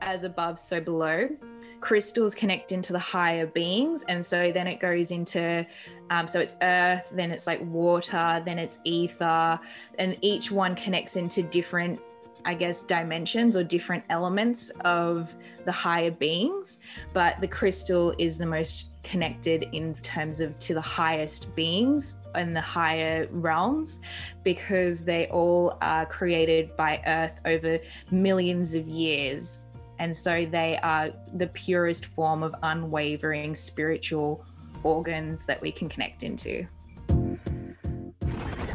as above, so below. Crystals connect into the higher beings. And so then it goes into, um, so it's earth, then it's like water, then it's ether. And each one connects into different I guess, dimensions or different elements of the higher beings, but the crystal is the most connected in terms of to the highest beings in the higher realms because they all are created by Earth over millions of years. And so they are the purest form of unwavering spiritual organs that we can connect into.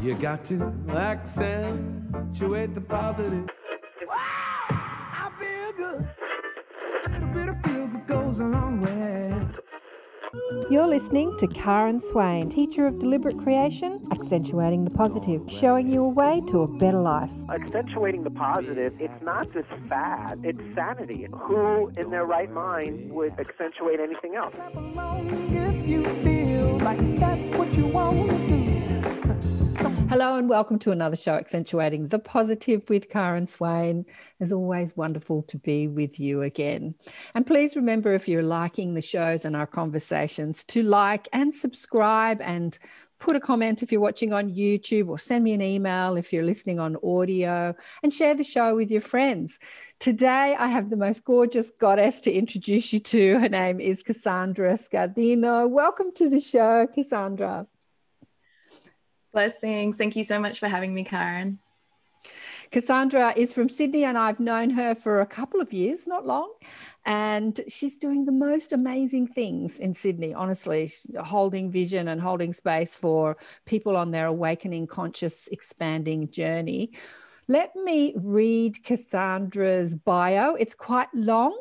You got to accentuate the positive. You're listening to Karen Swain, teacher of deliberate creation, accentuating the positive, showing you a way to a better life. Accentuating the positive, it's not just fad, it's sanity. Who in their right mind would accentuate anything else? Hello and welcome to another show, Accentuating the Positive with Karen Swain. As always, wonderful to be with you again. And please remember if you're liking the shows and our conversations to like and subscribe and put a comment if you're watching on YouTube or send me an email if you're listening on audio and share the show with your friends. Today, I have the most gorgeous goddess to introduce you to. Her name is Cassandra Scardino. Welcome to the show, Cassandra. Blessings. Thank you so much for having me, Karen. Cassandra is from Sydney, and I've known her for a couple of years, not long. And she's doing the most amazing things in Sydney, honestly, holding vision and holding space for people on their awakening, conscious, expanding journey. Let me read Cassandra's bio. It's quite long,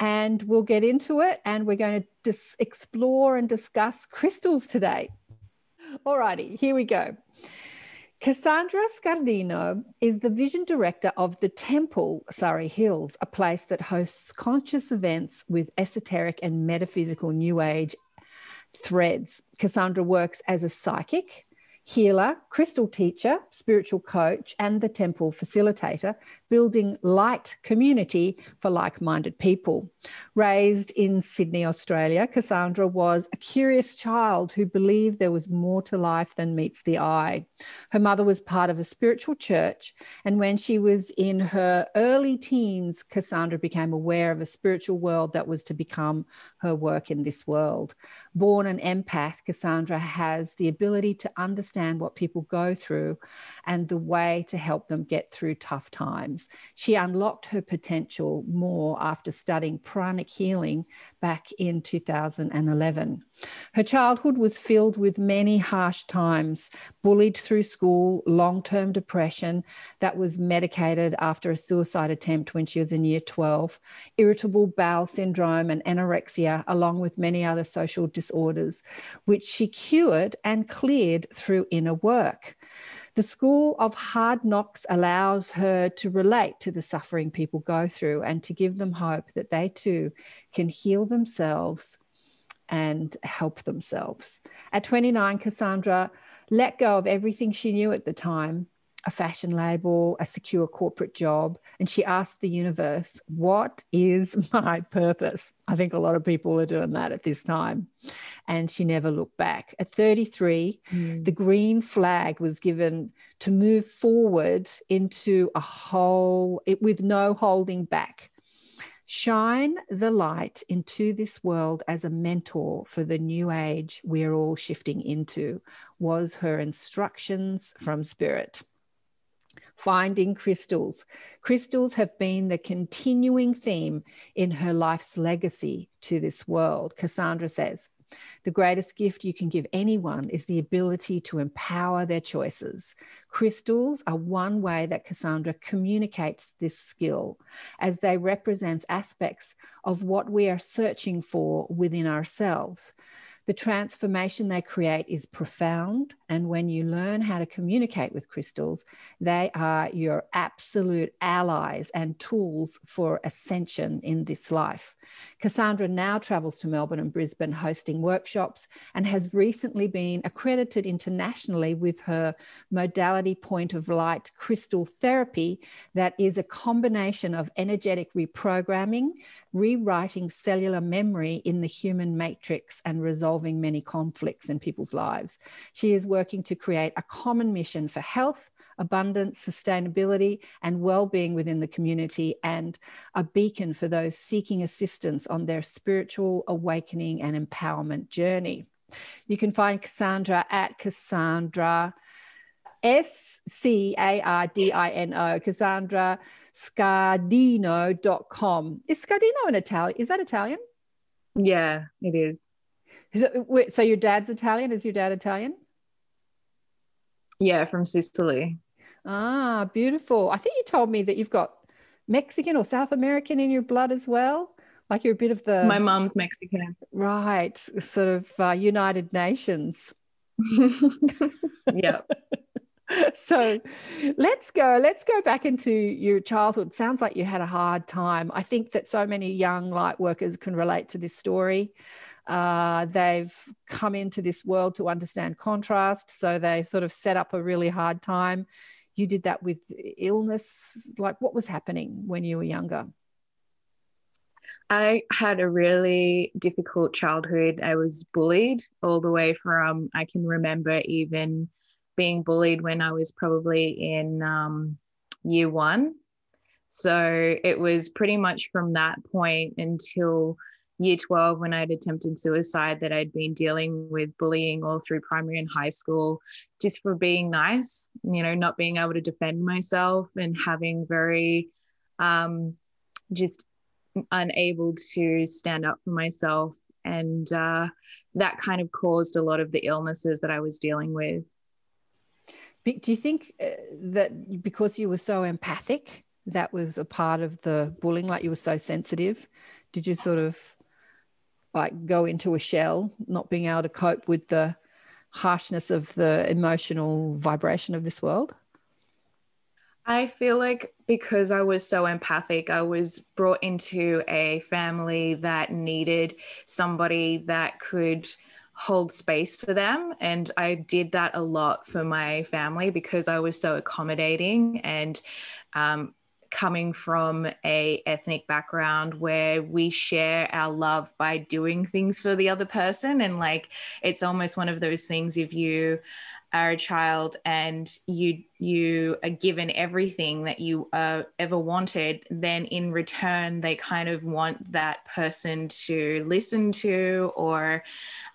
and we'll get into it. And we're going to dis- explore and discuss crystals today. Alrighty, here we go. Cassandra Scardino is the vision director of the Temple Surry Hills, a place that hosts conscious events with esoteric and metaphysical new age threads. Cassandra works as a psychic, healer, crystal teacher, spiritual coach, and the temple facilitator, building light community for like minded people. Raised in Sydney, Australia, Cassandra was a curious child who believed there was more to life than meets the eye. Her mother was part of a spiritual church, and when she was in her early teens, Cassandra became aware of a spiritual world that was to become her work in this world. Born an empath, Cassandra has the ability to understand understand what people go through and the way to help them get through tough times. She unlocked her potential more after studying pranic healing back in 2011. Her childhood was filled with many harsh times, bullied through school, long term depression that was medicated after a suicide attempt when she was in year 12, irritable bowel syndrome and anorexia, along with many other social disorders, which she cured and cleared through inner work. The school of hard knocks allows her to relate to the suffering people go through and to give them hope that they too can heal themselves and help themselves. At 29, Cassandra let go of everything she knew at the time a fashion label, a secure corporate job. And she asked the universe, What is my purpose? I think a lot of people are doing that at this time. And she never looked back. At 33, mm. the green flag was given to move forward into a whole, it, with no holding back. Shine the light into this world as a mentor for the new age we're all shifting into, was her instructions from Spirit. Finding crystals. Crystals have been the continuing theme in her life's legacy to this world. Cassandra says, the greatest gift you can give anyone is the ability to empower their choices. Crystals are one way that Cassandra communicates this skill, as they represent aspects of what we are searching for within ourselves. The transformation they create is profound. And when you learn how to communicate with crystals, they are your absolute allies and tools for ascension in this life. Cassandra now travels to Melbourne and Brisbane hosting workshops and has recently been accredited internationally with her modality point of light crystal therapy that is a combination of energetic reprogramming, rewriting cellular memory in the human matrix and resolving many conflicts in people's lives. She is working to create a common mission for health, abundance, sustainability, and well being within the community, and a beacon for those seeking assistance on their spiritual awakening and empowerment journey. You can find Cassandra at Cassandra. S C A R D I N O, Cassandra scardino.com. Is Scardino in Italian? Is that Italian? Yeah, it is. So your dad's Italian? Is your dad Italian? Yeah, from Sicily. Ah, beautiful. I think you told me that you've got Mexican or South American in your blood as well. Like you're a bit of the. My mom's Mexican. Right. Sort of uh, United Nations. yeah. so let's go let's go back into your childhood sounds like you had a hard time i think that so many young light workers can relate to this story uh, they've come into this world to understand contrast so they sort of set up a really hard time you did that with illness like what was happening when you were younger I had a really difficult childhood. I was bullied all the way from, I can remember even being bullied when I was probably in um, year one. So it was pretty much from that point until year 12 when I'd attempted suicide that I'd been dealing with bullying all through primary and high school just for being nice, you know, not being able to defend myself and having very um, just unable to stand up for myself. And uh, that kind of caused a lot of the illnesses that I was dealing with. Do you think uh, that because you were so empathic, that was a part of the bullying? Like you were so sensitive, did you sort of like go into a shell, not being able to cope with the harshness of the emotional vibration of this world? I feel like because I was so empathic, I was brought into a family that needed somebody that could hold space for them and i did that a lot for my family because i was so accommodating and um, coming from a ethnic background where we share our love by doing things for the other person. And like it's almost one of those things if you are a child and you you are given everything that you uh, ever wanted, then in return, they kind of want that person to listen to. Or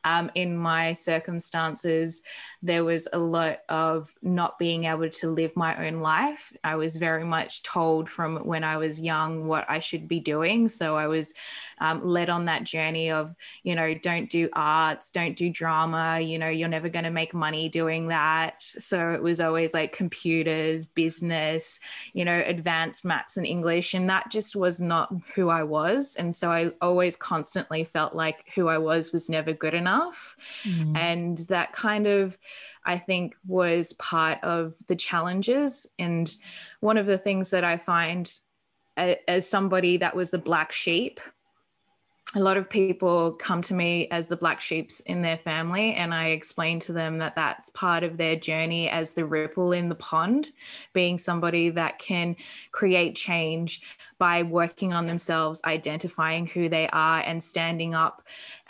um, in my circumstances, there was a lot of not being able to live my own life. I was very much told from when I was young what I should be doing. So I was um, led on that journey of, you know, don't do arts, don't do drama, you know, you're never going to make money doing that. So it was always like, computers, business, you know, advanced maths and English. And that just was not who I was. And so I always constantly felt like who I was was never good enough. Mm. And that kind of, I think, was part of the challenges. And one of the things that I find as somebody that was the black sheep a lot of people come to me as the black sheeps in their family and i explain to them that that's part of their journey as the ripple in the pond being somebody that can create change by working on themselves identifying who they are and standing up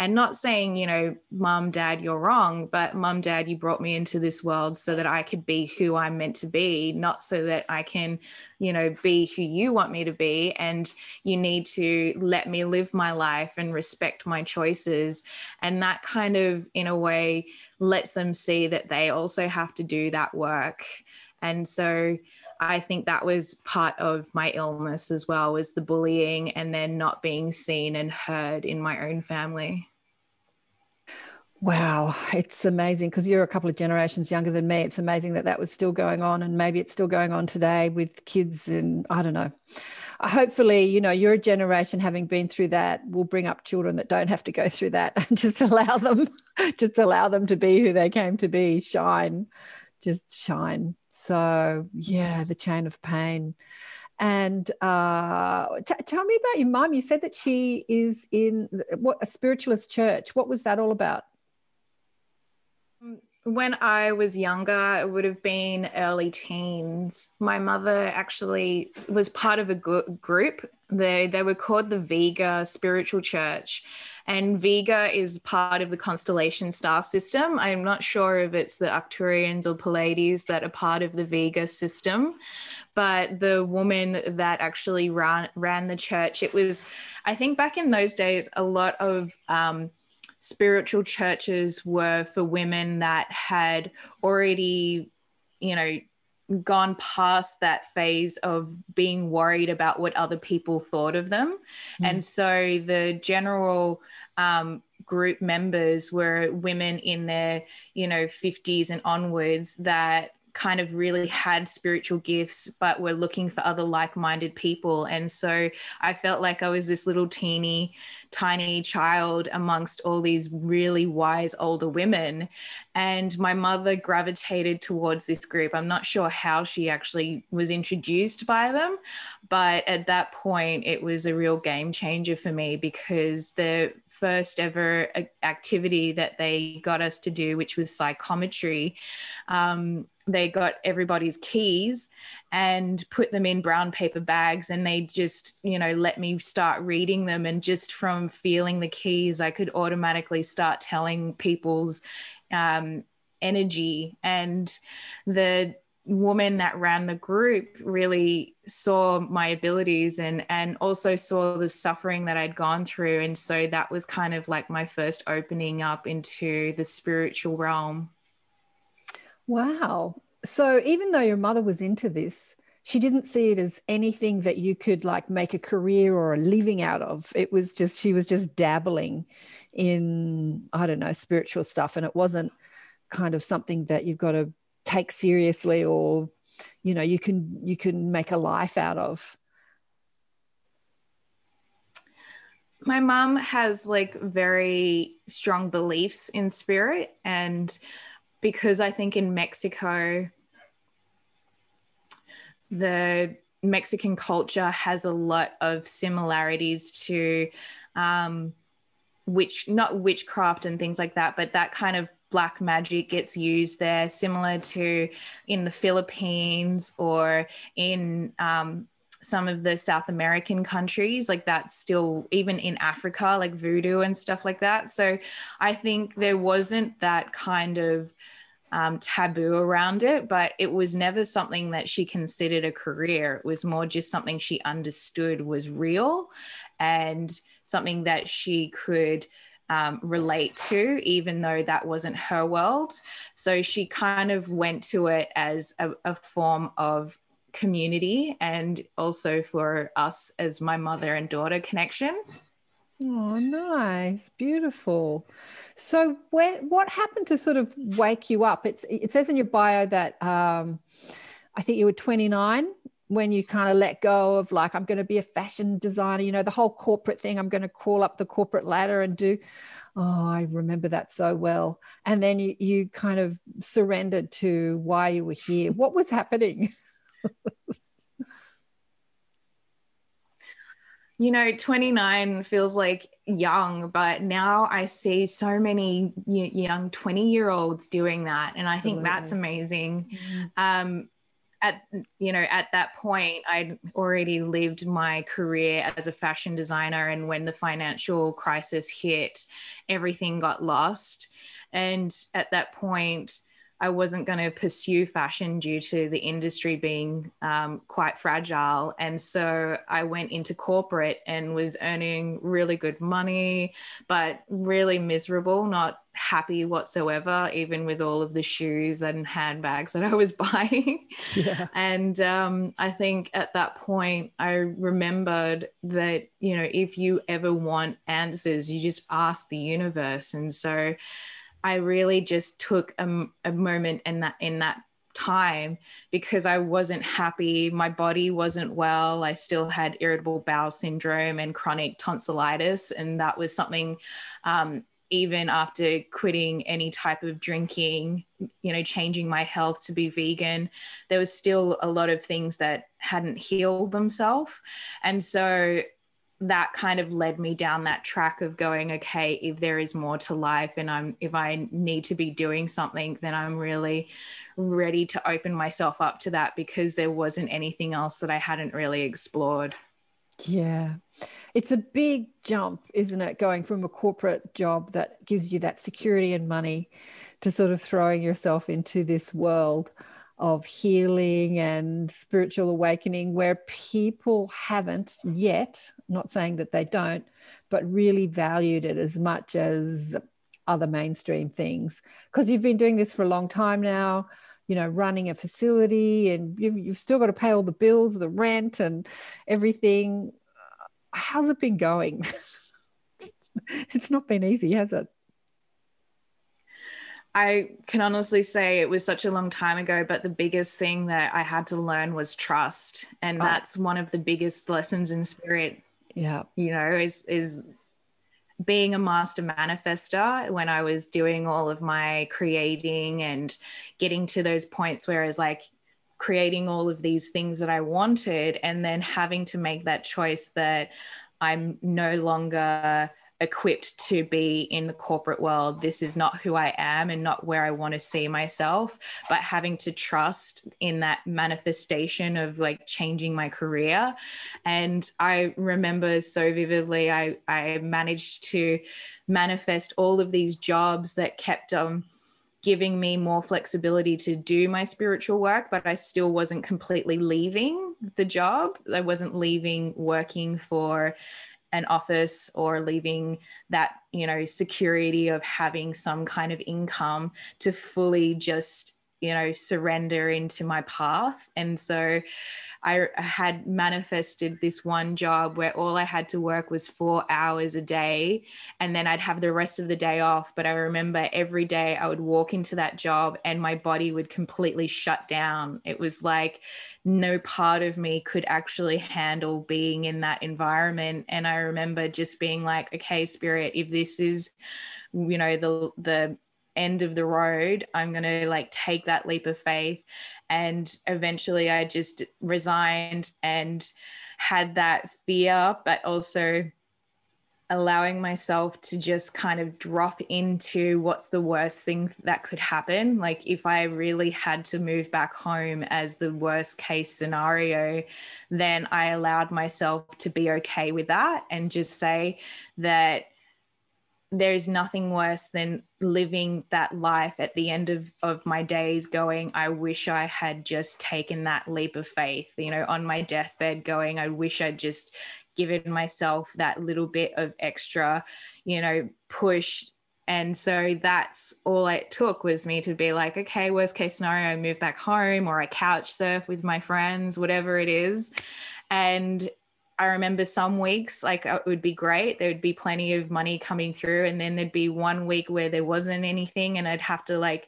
and not saying you know mom dad you're wrong but mom dad you brought me into this world so that i could be who i'm meant to be not so that i can you know be who you want me to be and you need to let me live my life and respect my choices. And that kind of, in a way, lets them see that they also have to do that work. And so I think that was part of my illness as well was the bullying and then not being seen and heard in my own family. Wow, it's amazing because you're a couple of generations younger than me. It's amazing that that was still going on, and maybe it's still going on today with kids. And I don't know. Uh, hopefully, you know, your generation having been through that will bring up children that don't have to go through that, and just allow them, just allow them to be who they came to be, shine, just shine. So yeah, the chain of pain. And uh, t- tell me about your mom. You said that she is in what a spiritualist church. What was that all about? When I was younger, it would have been early teens. My mother actually was part of a group. They, they were called the Vega Spiritual Church. And Vega is part of the constellation star system. I'm not sure if it's the Arcturians or Pleiades that are part of the Vega system, but the woman that actually ran, ran the church, it was, I think back in those days, a lot of. Um, spiritual churches were for women that had already, you know, gone past that phase of being worried about what other people thought of them. Mm. And so the general um, group members were women in their, you know, 50s and onwards that kind of really had spiritual gifts but were looking for other like-minded people. And so i felt like i was this little teeny tiny child amongst all these really wise older women. And my mother gravitated towards this group. I'm not sure how she actually was introduced by them but at that point it was a real game changer for me because the first ever activity that they got us to do which was psychometry. Um, they got everybody's keys and put them in brown paper bags and they just you know let me start reading them. And just from feeling the keys i could automatically start telling people's um, energy. And the woman that ran the group really saw my abilities and and also saw the suffering that I'd gone through and so that was kind of like my first opening up into the spiritual realm Wow. So even though your mother was into this, she didn't see it as anything that you could like make a career or a living out of. It was just, she was just dabbling in, I don't know, spiritual stuff. And it wasn't kind of something that you've got to take seriously or, you know, you can, you can make a life out of. My mom has like very strong beliefs in spirit and because I think in Mexico, the Mexican culture has a lot of similarities to um, witch, not witchcraft and things like that, but that kind of black magic gets used there, similar to in the Philippines or in um, some of the South American countries, like that's still even in Africa, like voodoo and stuff like that. So I think there wasn't that kind of um, taboo around it, but it was never something that she considered a career. It was more just something she understood was real and something that she could. Um, relate to, even though that wasn't her world. So she kind of went to it as a, a form of community and also for us as my mother and daughter connection. Oh, nice, beautiful. So, where, what happened to sort of wake you up? It's, it says in your bio that um, I think you were 29 when you kind of let go of like, I'm going to be a fashion designer, you know, the whole corporate thing. I'm going to crawl up the corporate ladder and do. Oh, I remember that so well. And then you, you kind of surrendered to why you were here. What was happening? you know 29 feels like young but now i see so many young 20 year olds doing that and i Absolutely. think that's amazing mm-hmm. um, at you know at that point i'd already lived my career as a fashion designer and when the financial crisis hit everything got lost. And at that point I wasn't going to pursue fashion due to the industry being um, quite fragile. And so I went into corporate and was earning really good money, but really miserable, not happy whatsoever, even with all of the shoes and handbags that I was buying. Yeah. And um, I think at that point, I remembered that, you know, if you ever want answers, you just ask the universe. And so I really just took a, a moment in that in that time because I wasn't happy. My body wasn't well. I still had irritable bowel syndrome and chronic tonsillitis. And that was something, um, even after quitting any type of drinking, you know, changing my health to be vegan, there was still a lot of things that hadn't healed themselves. And so that kind of led me down that track of going okay if there is more to life and i'm if i need to be doing something then i'm really ready to open myself up to that because there wasn't anything else that i hadn't really explored. Yeah. It's a big jump isn't it? Going from a corporate job that gives you that security and money to sort of throwing yourself into this world of healing and spiritual awakening where people haven't yet, not saying that they don't, but really valued it as much as other mainstream things. Because you've been doing this for a long time now, you know, running a facility and you've, you've still got to pay all the bills, the rent, and everything. How's it been going? it's not been easy, has it? I can honestly say it was such a long time ago, but the biggest thing that I had to learn was trust. And oh. that's one of the biggest lessons in spirit. Yeah. You know, is is being a master manifester when I was doing all of my creating and getting to those points where it's like creating all of these things that I wanted and then having to make that choice that I'm no longer equipped to be in the corporate world. This is not who I am and not where I want to see myself, but having to trust in that manifestation of like changing my career. And I remember so vividly, I, I managed to manifest all of these jobs that kept um, giving me more flexibility to do my spiritual work, but I still wasn't completely leaving the job. I wasn't leaving working for an office or leaving that you know security of having some kind of income to fully just you know surrender into my path and so I had manifested this one job where all I had to work was four hours a day and then I'd have the rest of the day off. But I remember every day I would walk into that job and my body would completely shut down. It was like no part of me could actually handle being in that environment. And I remember just being like, okay, spirit, if this is, you know, the, the, end of the road i'm going to like take that leap of faith. And eventually i just resigned and had that fear but also allowing myself to just kind of drop into what's the worst thing that could happen. Like if i really had to move back home as the worst case scenario then i allowed myself to be okay with that and just say that there's nothing worse than living that life at the end of, of my days going i wish i had just taken that leap of faith you know on my deathbed going i wish i'd just given myself that little bit of extra you know push. And so that's all it took was me to be like okay worst case scenario i move back home or i couch surf with my friends whatever it is. And I remember some weeks like uh, it would be great. There would be plenty of money coming through. And then there'd be one week where there wasn't anything. And I'd have to like,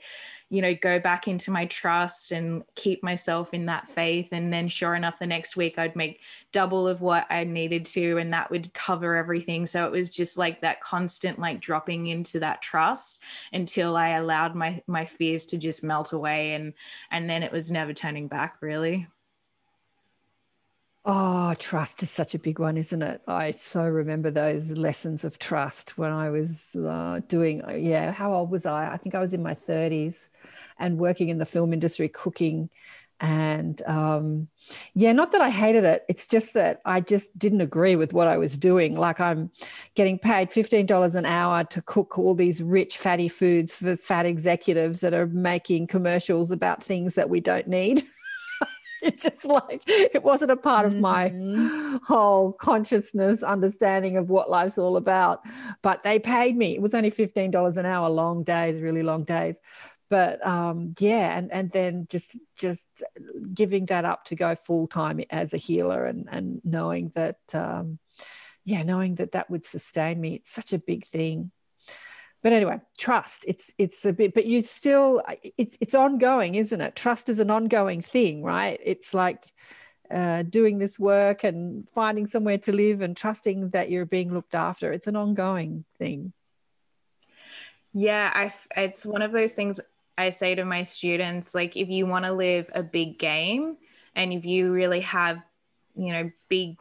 you know, go back into my trust and keep myself in that faith. And then sure enough, the next week I'd make double of what I needed to, and that would cover everything. So it was just like that constant like dropping into that trust until I allowed my my fears to just melt away and and then it was never turning back really. Oh, trust is such a big one, isn't it? I so remember those lessons of trust when I was uh, doing, uh, yeah, how old was I? I think I was in my 30s and working in the film industry, cooking. And um, yeah, not that I hated it. It's just that I just didn't agree with what I was doing. Like I'm getting paid $15 an hour to cook all these rich, fatty foods for fat executives that are making commercials about things that we don't need. it's just like it wasn't a part of my mm-hmm. whole consciousness understanding of what life's all about. But they paid me. It was only $15 an hour, long days, really long days. But um, yeah, and, and then just just giving that up to go full time as a healer and, and knowing that, um, yeah, knowing that that would sustain me. It's such a big thing. But anyway trust it's it's a bit but you still it's it's ongoing isn't it? Trust is an ongoing thing right? It's like uh, doing this work and finding somewhere to live and trusting that you're being looked after. It's an ongoing thing. Yeah I, it's one of those things i say to my students like if you want to live a big game and if you really have you know big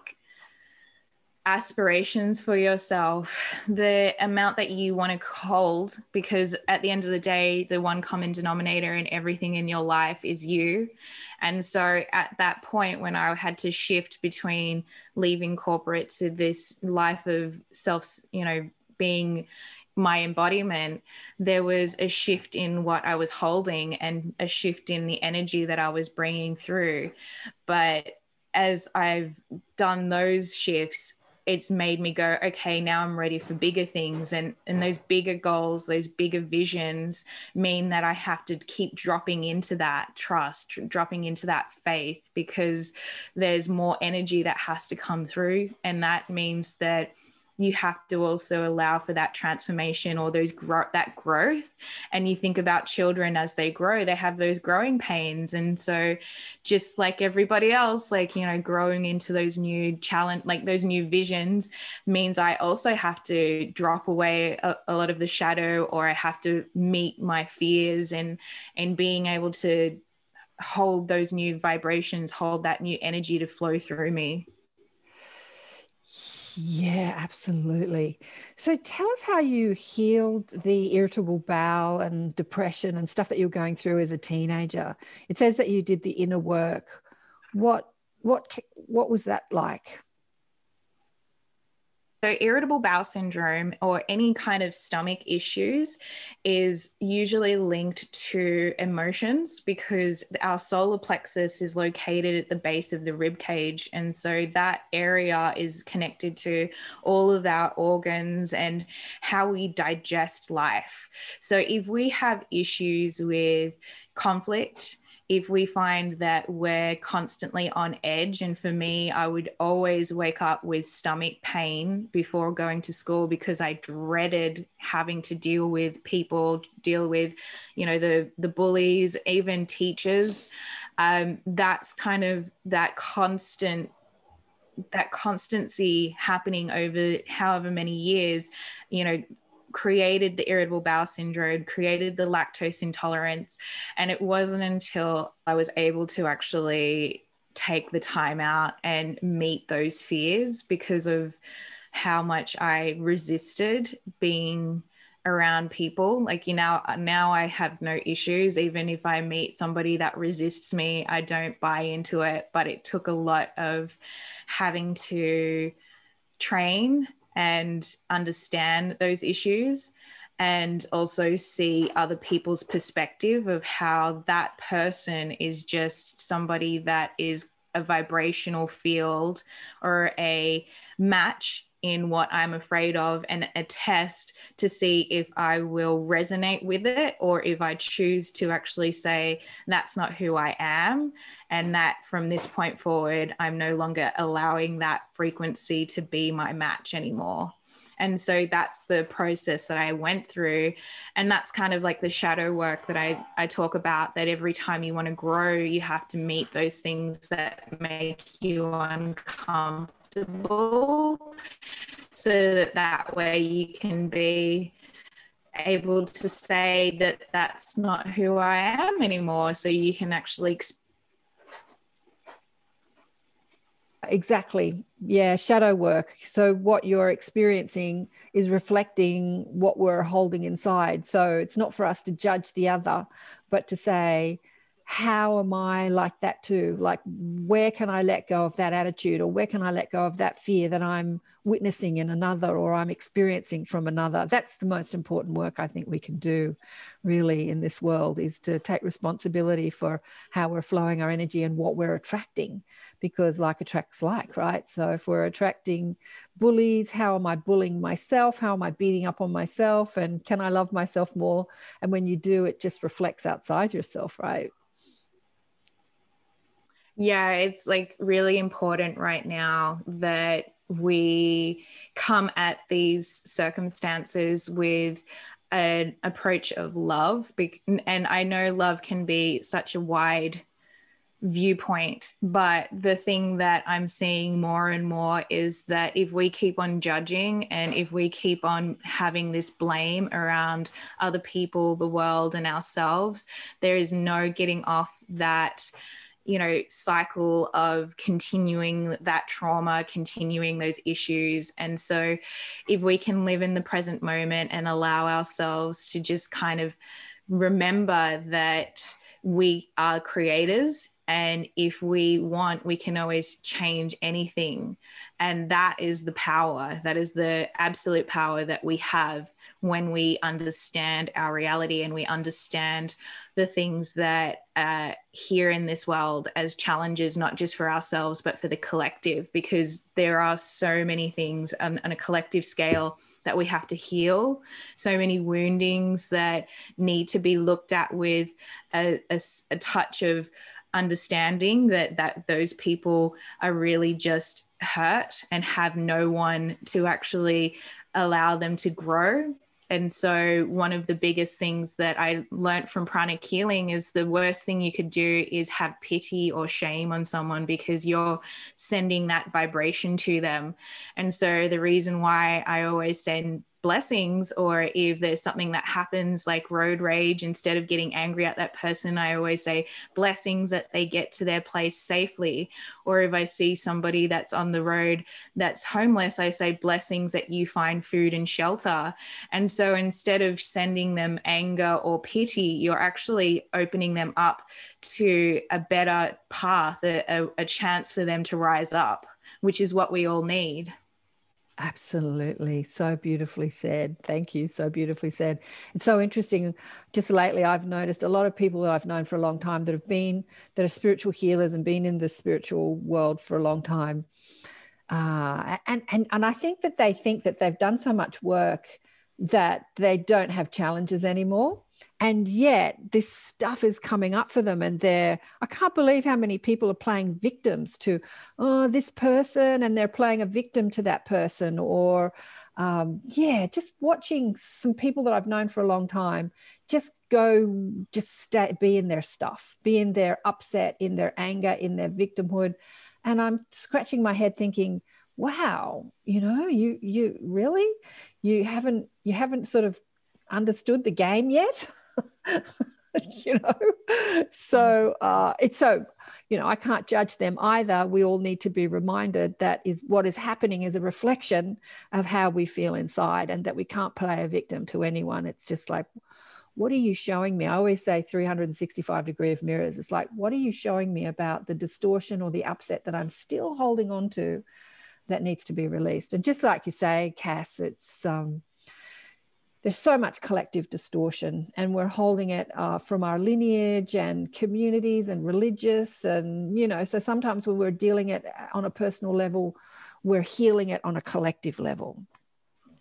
aspirations for yourself, the amount that you want to hold, because at the end of the day, the one common denominator in everything in your life is you. And so at that point, when I had to shift between leaving corporate to this life of self, you know, being my embodiment, there was a shift in what I was holding and a shift in the energy that I was bringing through. But as I've done those shifts, it's made me go okay now i'm ready for bigger things. And and those bigger goals those bigger visions mean that i have to keep dropping into that trust dropping into that faith because there's more energy that has to come through. And that means that you have to also allow for that transformation or those grow that growth. And you think about children as they grow they have those growing pains. And so just like everybody else like you know growing into those new challenge like those new visions means i also have to drop away a, a lot of the shadow or i have to meet my fears and and being able to hold those new vibrations hold that new energy to flow through me yeah, absolutely. So tell us how you healed the irritable bowel and depression and stuff that you're going through as a teenager. It says that you did the inner work. What what what was that like? So, irritable bowel syndrome or any kind of stomach issues is usually linked to emotions because our solar plexus is located at the base of the rib cage. And so that area is connected to all of our organs and how we digest life. So, if we have issues with conflict, if we find that we're constantly on edge, and for me, I would always wake up with stomach pain before going to school because I dreaded having to deal with people, deal with, you know, the the bullies, even teachers. Um, that's kind of that constant that constancy happening over however many years you know created the irritable bowel syndrome, created the lactose intolerance. And it wasn't until I was able to actually take the time out and meet those fears because of how much I resisted being around people like you know now i have no issues even if i meet somebody that resists me i don't buy into it but it took a lot of having to train and understand those issues and also see other people's perspective of how that person is just somebody that is a vibrational field or a match in what I'm afraid of and a test to see if I will resonate with it or if I choose to actually say, that's not who I am. And that from this point forward, I'm no longer allowing that frequency to be my match anymore. And so that's the process that I went through. And that's kind of like the shadow work that I, I talk about that every time you want to grow, you have to meet those things that make you uncomfortable comfortable so that that way you can be able to say that that's not who I am anymore. So you can actually. Exactly. Yeah, shadow work. So, what you're experiencing is reflecting what we're holding inside. So, it's not for us to judge the other, but to say, how am I like that too? Like, where can I let go of that attitude or where can I let go of that fear that I'm witnessing in another or I'm experiencing from another? That's the most important work I think we can do really in this world is to take responsibility for how we're flowing our energy and what we're attracting because like attracts like, right? So if we're attracting bullies, how am I bullying myself? How am I beating up on myself? And can I love myself more? And when you do, it just reflects outside yourself, right? Yeah, it's like really important right now that we come at these circumstances with an approach of love and i know love can be such a wide viewpoint but the thing that i'm seeing more and more is that if we keep on judging and if we keep on having this blame around other people the world and ourselves there is no getting off that you know cycle of continuing that trauma continuing those issues and so if we can live in the present moment and allow ourselves to just kind of remember that we are creators and if we want, we can always change anything. And that is the power, that is the absolute power that we have when we understand our reality and we understand the things that uh, here in this world as challenges, not just for ourselves, but for the collective, because there are so many things on, on a collective scale that we have to heal, so many woundings that need to be looked at with a, a, a touch of understanding that that those people are really just hurt and have no one to actually allow them to grow. And so one of the biggest things that i learned from pranic healing is the worst thing you could do is have pity or shame on someone because you're sending that vibration to them. And so the reason why i always send blessings or if there's something that happens like road rage instead of getting angry at that person i always say blessings that they get to their place safely. Or if i see somebody that's on the road that's homeless i say blessings that you find food and shelter. And so instead of sending them anger or pity you're actually opening them up to a better path a, a, a chance for them to rise up which is what we all need Absolutely. So beautifully said. Thank you. So beautifully said. It's so interesting. Just lately, I've noticed a lot of people that I've known for a long time that have been, that are spiritual healers and been in the spiritual world for a long time. Uh, and, and, and I think that they think that they've done so much work that they don't have challenges anymore. And yet this stuff is coming up for them and they're i can't believe how many people are playing victims to oh this person and they're playing a victim to that person or um, yeah just watching some people that i've known for a long time just go just stay be in their stuff be in their upset in their anger in their victimhood. And i'm scratching my head thinking wow you know you you really you haven't you haven't sort of understood the game yet. you know, so uh, it's so, you know, I can't judge them either. We all need to be reminded that is what is happening is a reflection of how we feel inside and that we can't play a victim to anyone. It's just like, what are you showing me? I always say 365 degree of mirrors. It's like, what are you showing me about the distortion or the upset that I'm still holding on to that needs to be released? And just like you say, Cass, it's um, there's so much collective distortion and we're holding it uh, from our lineage and communities and religious and you know so sometimes when we're dealing it on a personal level we're healing it on a collective level.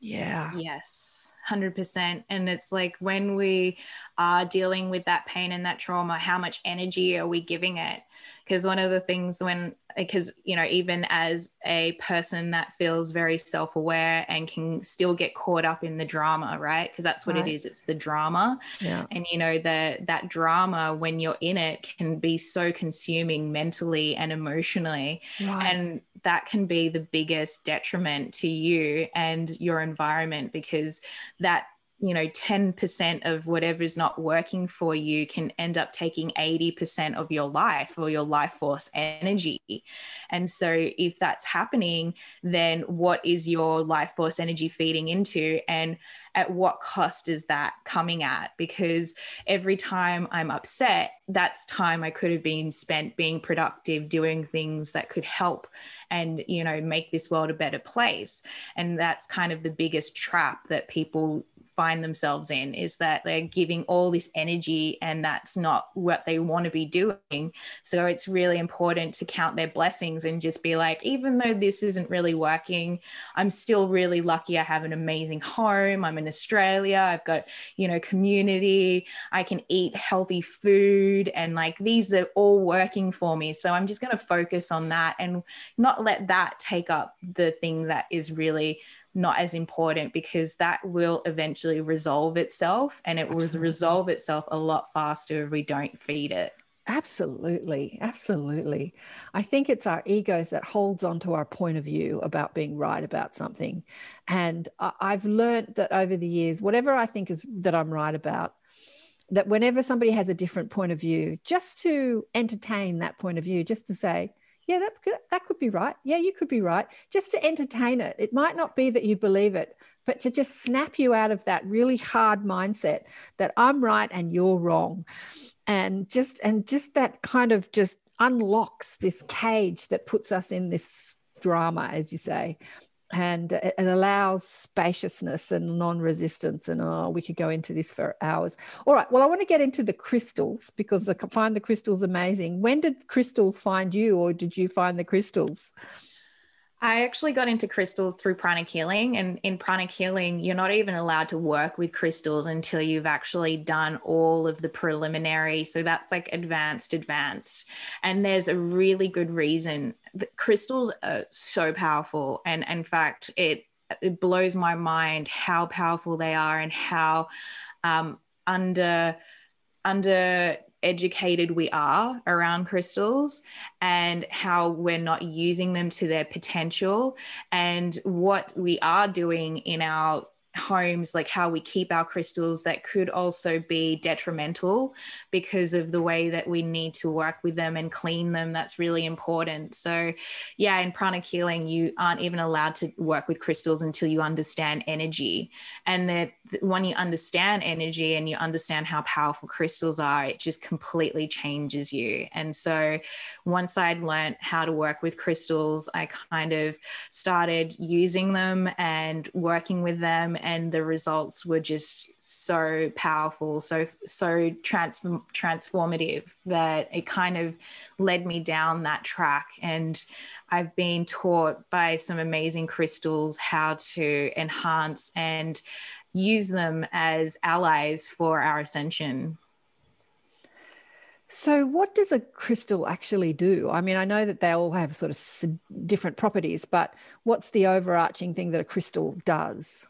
Yeah. Yes 100% and it's like when we are dealing with that pain and that trauma how much energy are we giving it because one of the things when because you know even as a person that feels very self-aware and can still get caught up in the drama right because that's what right. it is it's the drama yeah. and you know the that drama when you're in it can be so consuming mentally and emotionally right. and that can be the biggest detriment to you and your environment because that you know 10% of whatever's not working for you can end up taking 80% of your life or your life force energy. And so if that's happening then what is your life force energy feeding into? And at what cost is that coming at? Because every time i'm upset that's time i could have been spent being productive doing things that could help and you know make this world a better place. And that's kind of the biggest trap that people find themselves in is that they're giving all this energy and that's not what they want to be doing. So it's really important to count their blessings and just be like, even though this isn't really working, I'm still really lucky. I have an amazing home. I'm in Australia. I've got, you know, community. I can eat healthy food and like these are all working for me. So I'm just going to focus on that and not let that take up the thing that is really not as important because that will eventually resolve itself and it will resolve itself a lot faster if we don't feed it. Absolutely, absolutely. I think it's our egos that holds on to our point of view about being right about something. And I've learned that over the years, whatever I think is that I'm right about, that whenever somebody has a different point of view, just to entertain that point of view, just to say, yeah, that could, that could be right. Yeah, you could be right. Just to entertain it. It might not be that you believe it, but to just snap you out of that really hard mindset that I'm right and you're wrong. And just and just that kind of just unlocks this cage that puts us in this drama, as you say and it, allows spaciousness and non-resistance and oh we could go into this for hours. All right well i want to get into the crystals because i find the crystals amazing. When did crystals find you or did you find the crystals I actually got into crystals through pranic healing. And in pranic healing, you're not even allowed to work with crystals until you've actually done all of the preliminary. So that's like advanced, advanced. And there's a really good reason. The crystals are so powerful. And in fact, it it blows my mind how powerful they are and how um, under under educated we are around crystals and how we're not using them to their potential and what we are doing in our homes like how we keep our crystals that could also be detrimental because of the way that we need to work with them and clean them. That's really important. So yeah in pranic healing you aren't even allowed to work with crystals until you understand energy. And that when you understand energy and you understand how powerful crystals are it just completely changes you. And so once i'd learned how to work with crystals i kind of started using them and working with them and the results were just so powerful so so trans- transformative that it kind of led me down that track and i've been taught by some amazing crystals how to enhance and use them as allies for our ascension so, what does a crystal actually do? I mean, I know that they all have sort of different properties, but what's the overarching thing that a crystal does?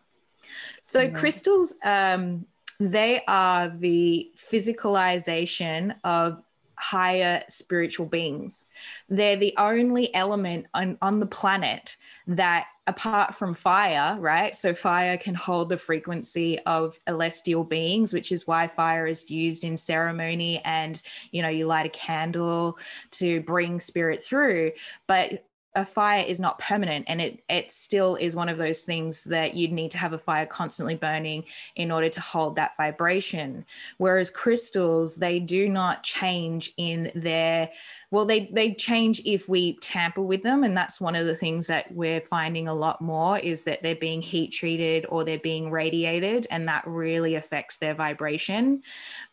So yeah. crystals, um, they are the physicalization of higher spiritual beings. They're the only element on, on the planet that, apart from fire, right? So, fire can hold the frequency of celestial beings, which is why fire is used in ceremony and, you know, you light a candle to bring spirit through. But a fire is not permanent and it it still is one of those things that you'd need to have a fire constantly burning in order to hold that vibration. Whereas crystals they do not change in their well they they change if we tamper with them and that's one of the things that we're finding a lot more is that they're being heat treated or they're being radiated and that really affects their vibration.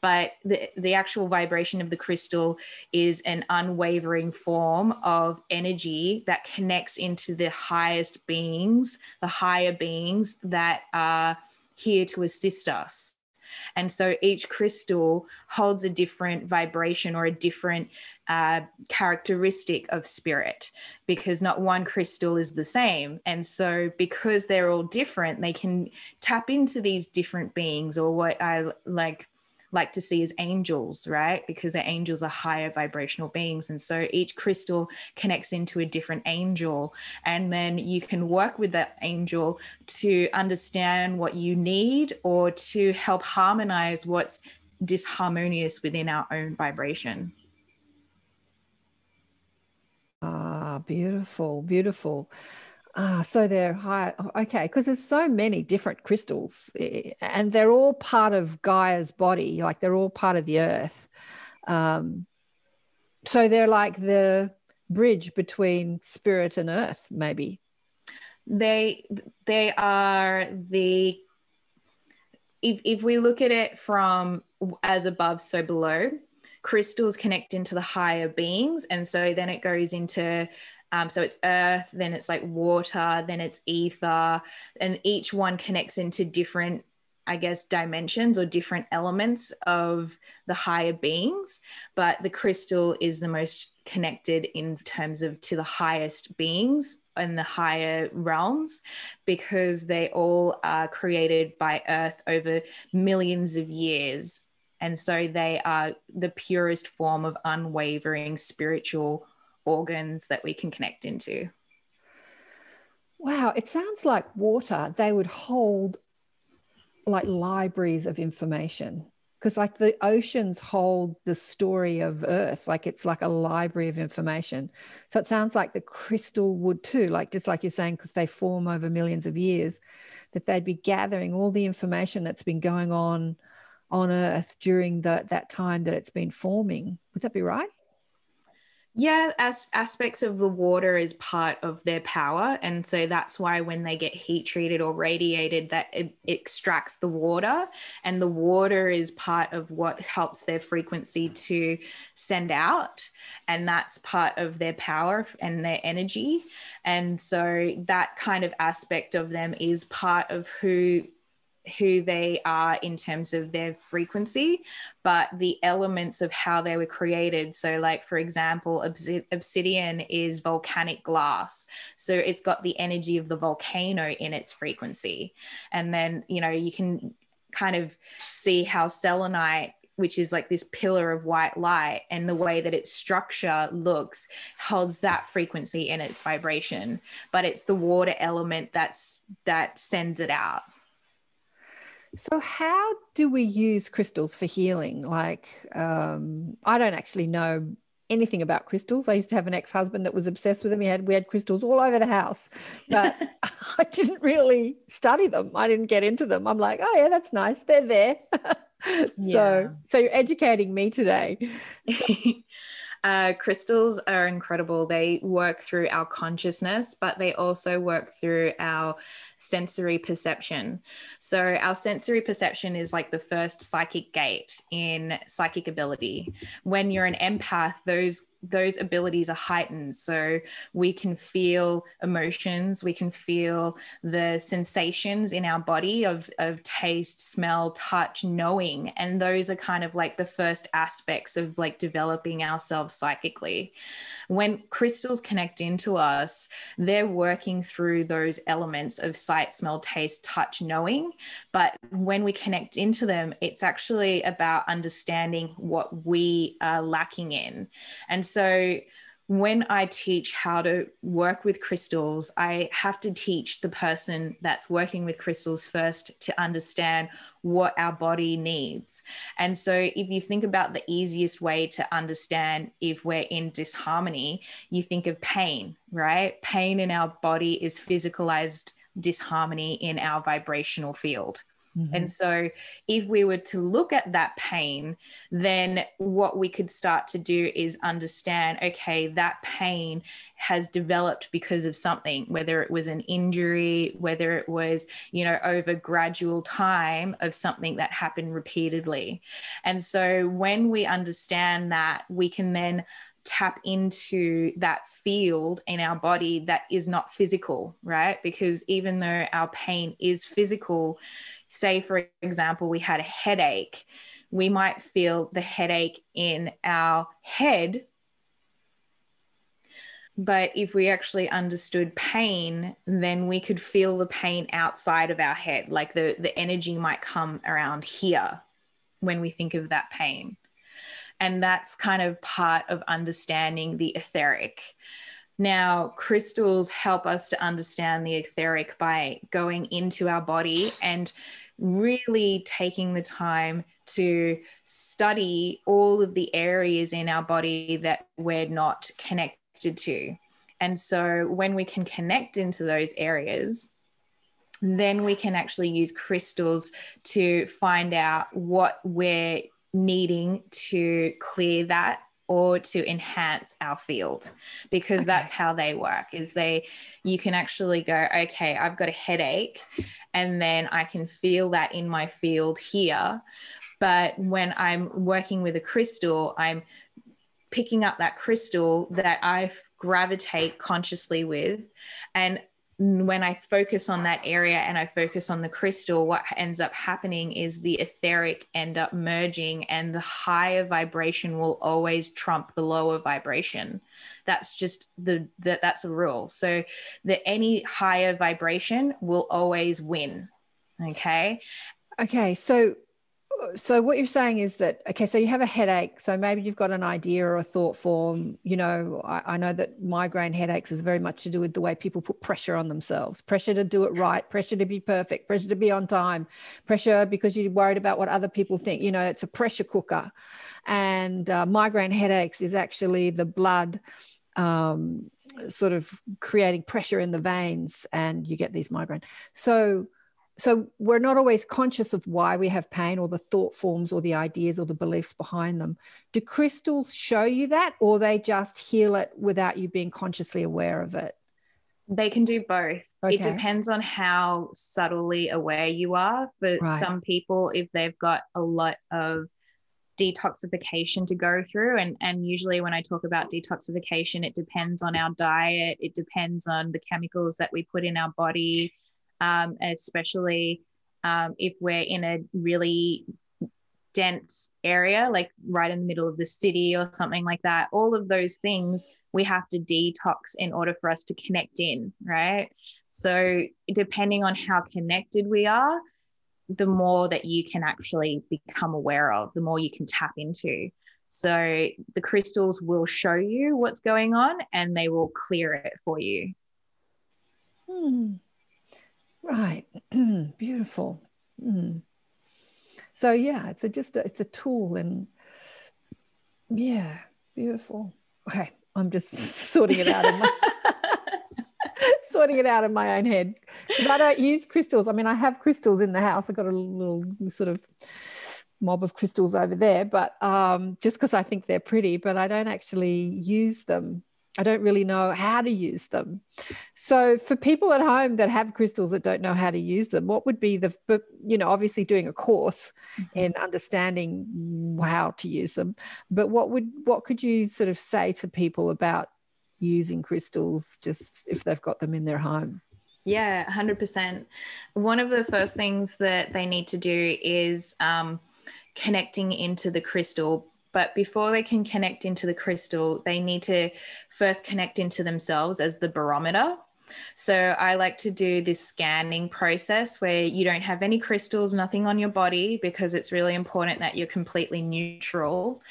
But the the actual vibration of the crystal is an unwavering form of energy that connects into the highest beings the higher beings that are here to assist us and so each crystal holds a different vibration or a different uh, characteristic of spirit because not one crystal is the same. And so, because they're all different, they can tap into these different beings or what I like like to see as angels, right? Because the angels are higher vibrational beings. And so each crystal connects into a different angel. And then you can work with that angel to understand what you need or to help harmonize what's disharmonious within our own vibration. Ah, beautiful, beautiful. Ah, so they're high. Okay, because there's so many different crystals, eh, and they're all part of Gaia's body. Like they're all part of the earth. Um, so they're like the bridge between spirit and earth, maybe. They they are the. If if we look at it from as above, so below, crystals connect into the higher beings, and so then it goes into um, so it's earth, then it's like water, then it's ether, and each one connects into different I guess, dimensions or different elements of the higher beings, but the crystal is the most connected in terms of to the highest beings and the higher realms because they all are created by Earth over millions of years. And so they are the purest form of unwavering spiritual organs that we can connect into. Wow, it sounds like water, they would hold like libraries of information. Because like the oceans hold the story of earth like it's like a library of information. So it sounds like the crystal would too like just like you're saying because they form over millions of years that they'd be gathering all the information that's been going on on earth during the, that time that it's been forming. Would that be right yeah, as aspects of the water is part of their power. And so that's why when they get heat treated or radiated, that it, extracts the water. And the water is part of what helps their frequency to send out. And that's part of their power and their energy. And so that kind of aspect of them is part of who who they are in terms of their frequency, but the elements of how they were created. So, like for example, obsidian is volcanic glass. So it's got the energy of the volcano in its frequency. And then, you know, you can kind of see how selenite which is like this pillar of white light and the way that its structure looks holds that frequency in its vibration but it's the water element that's that sends it out so, how do we use crystals for healing? Like, um, I don't actually know anything about crystals. I used to have an ex-husband that was obsessed with them. He had we had crystals all over the house, but I didn't really study them. I didn't get into them. I'm like, oh yeah, that's nice. They're there. yeah. So, so you're educating me today. Uh, crystals are incredible. They work through our consciousness, but they also work through our sensory perception. So, our sensory perception is like the first psychic gate in psychic ability. When you're an empath, those those abilities are heightened. So we can feel emotions, we can feel the sensations in our body of, of taste, smell, touch, knowing. And those are kind of like the first aspects of like developing ourselves psychically. When crystals connect into us, they're working through those elements of sight, smell, taste, touch, knowing. But when we connect into them, it's actually about understanding what we are lacking in. And so when I teach how to work with crystals, I have to teach the person that's working with crystals first to understand what our body needs. And so, if you think about the easiest way to understand if we're in disharmony, you think of pain, right? Pain in our body is physicalized disharmony in our vibrational field. Mm-hmm. And so, if we were to look at that pain, then what we could start to do is understand okay, that pain has developed because of something, whether it was an injury, whether it was, you know, over gradual time of something that happened repeatedly. And so, when we understand that, we can then tap into that field in our body that is not physical, right? Because even though our pain is physical, say, for example, we had a headache, we might feel the headache in our head. But if we actually understood pain, then we could feel the pain outside of our head. Like the, the energy might come around here when we think of that pain. And that's kind of part of understanding the etheric. Now, crystals help us to understand the etheric by going into our body and really taking the time to study all of the areas in our body that we're not connected to. And so, when we can connect into those areas, then we can actually use crystals to find out what we're needing to clear that or to enhance our field because okay. that's how they work is they you can actually go okay i've got a headache and then i can feel that in my field here but when i'm working with a crystal i'm picking up that crystal that i gravitate consciously with and when I focus on that area and I focus on the crystal, what ends up happening is the etheric end up merging, and the higher vibration will always trump the lower vibration. That's just the that that's a rule. So that any higher vibration will always win. Okay. Okay. So so what you're saying is that okay so you have a headache so maybe you've got an idea or a thought form you know I, I, know that migraine headaches is very much to do with the way people put pressure on themselves. Pressure to do it right pressure to be perfect pressure to be on time pressure because you're worried about what other people think you know it's a pressure cooker. And uh, migraine headaches is actually the blood um, sort of creating pressure in the veins and you get these migraine. So so we're not always conscious of why we have pain or the thought forms or the ideas or the beliefs behind them do crystals show you that or they just heal it without you being consciously aware of it they can do both okay. it depends on how subtly aware you are for right. some people if they've got a lot of detoxification to go through and and usually when i talk about detoxification it depends on our diet it depends on the chemicals that we put in our body um, especially um, if we're in a really dense area, like right in the middle of the city or something like that. All of those things we have to detox in order for us to connect in, right? So, depending on how connected we are, the more that you can actually become aware of, the more you can tap into. So, the crystals will show you what's going on and they will clear it for you. Hmm. Right. Beautiful. Mm. So yeah, it's a, just a, it's a tool and yeah, beautiful. Okay, I'm just sorting it out in my sorting it out in my own head because I don't use crystals. I mean, I have crystals in the house. I've got a little sort of mob of crystals over there, but um, just because I think they're pretty, but I don't actually use them I don't really know how to use them. So for people at home that have crystals that don't know how to use them, what would be the, you know, obviously doing a course mm-hmm. in understanding how to use them, but what would, what could you sort of say to people about using crystals just if they've got them in their home? Yeah, 100%. One of the first things that they need to do is um, connecting into the crystal but before they can connect into the crystal, they need to first connect into themselves as the barometer. So I like to do this scanning process where you don't have any crystals, nothing on your body, because it's really important that you're completely neutral.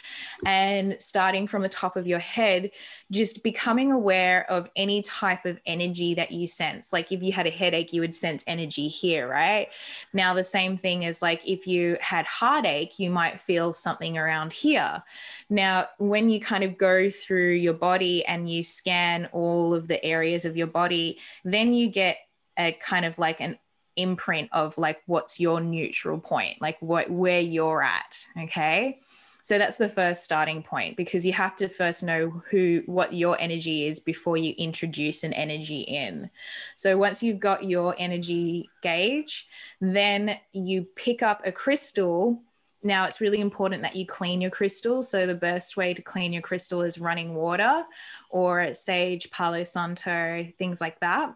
And starting from the top of your head, just becoming aware of any type of energy that you sense. Like if you had a headache, you would sense energy here, right? Now, the same thing is like if you had heartache, you might feel something around here. Now, when you kind of go through your body and you scan all of the areas of your body, then you get a kind of like an imprint of like what's your neutral point, like what where you're at. Okay. So that's the first starting point because you have to first know who what your energy is before you introduce an energy in. So once you've got your energy gauge, then you pick up a crystal now, it's really important that you clean your crystal. So, the best way to clean your crystal is running water or sage, Palo Santo, things like that.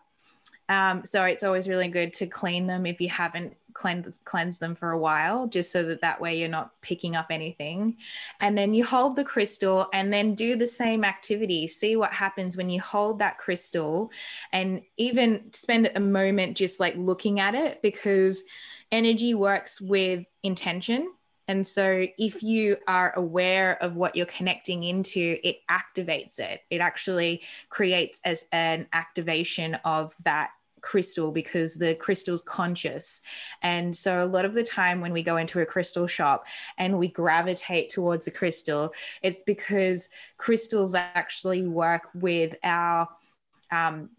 Um, so, it's always really good to clean them if you haven't cleansed cleanse them for a while, just so that that way you're not picking up anything. And then you hold the crystal and then do the same activity. See what happens when you hold that crystal and even spend a moment just like looking at it because energy works with intention and so, if you are aware of what you're connecting into, it activates it. It actually creates as an activation of that crystal because the crystal's conscious. And so, a lot of the time when we go into a crystal shop and we gravitate towards a crystal, it's because crystals actually work with our um,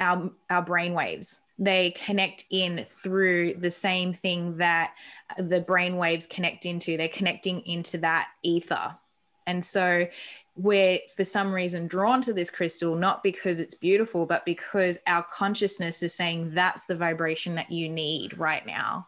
our, our brain waves they connect in through the same thing that the brain waves connect into. They're connecting into that ether. And so we're for some reason drawn to this crystal, not because it's beautiful, but because our consciousness is saying that's the vibration that you need right now.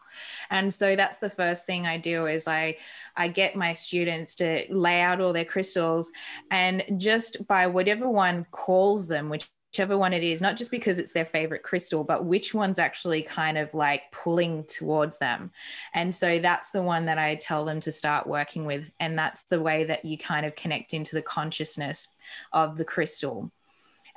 And so that's the first thing I do is I I get my students to lay out all their crystals and just by whatever one calls them, which whichever one it is, not just because it's their favorite crystal, but which one's actually kind of like pulling towards them. And so that's the one that I tell them to start working with. And that's the way that you kind of connect into the consciousness of the crystal.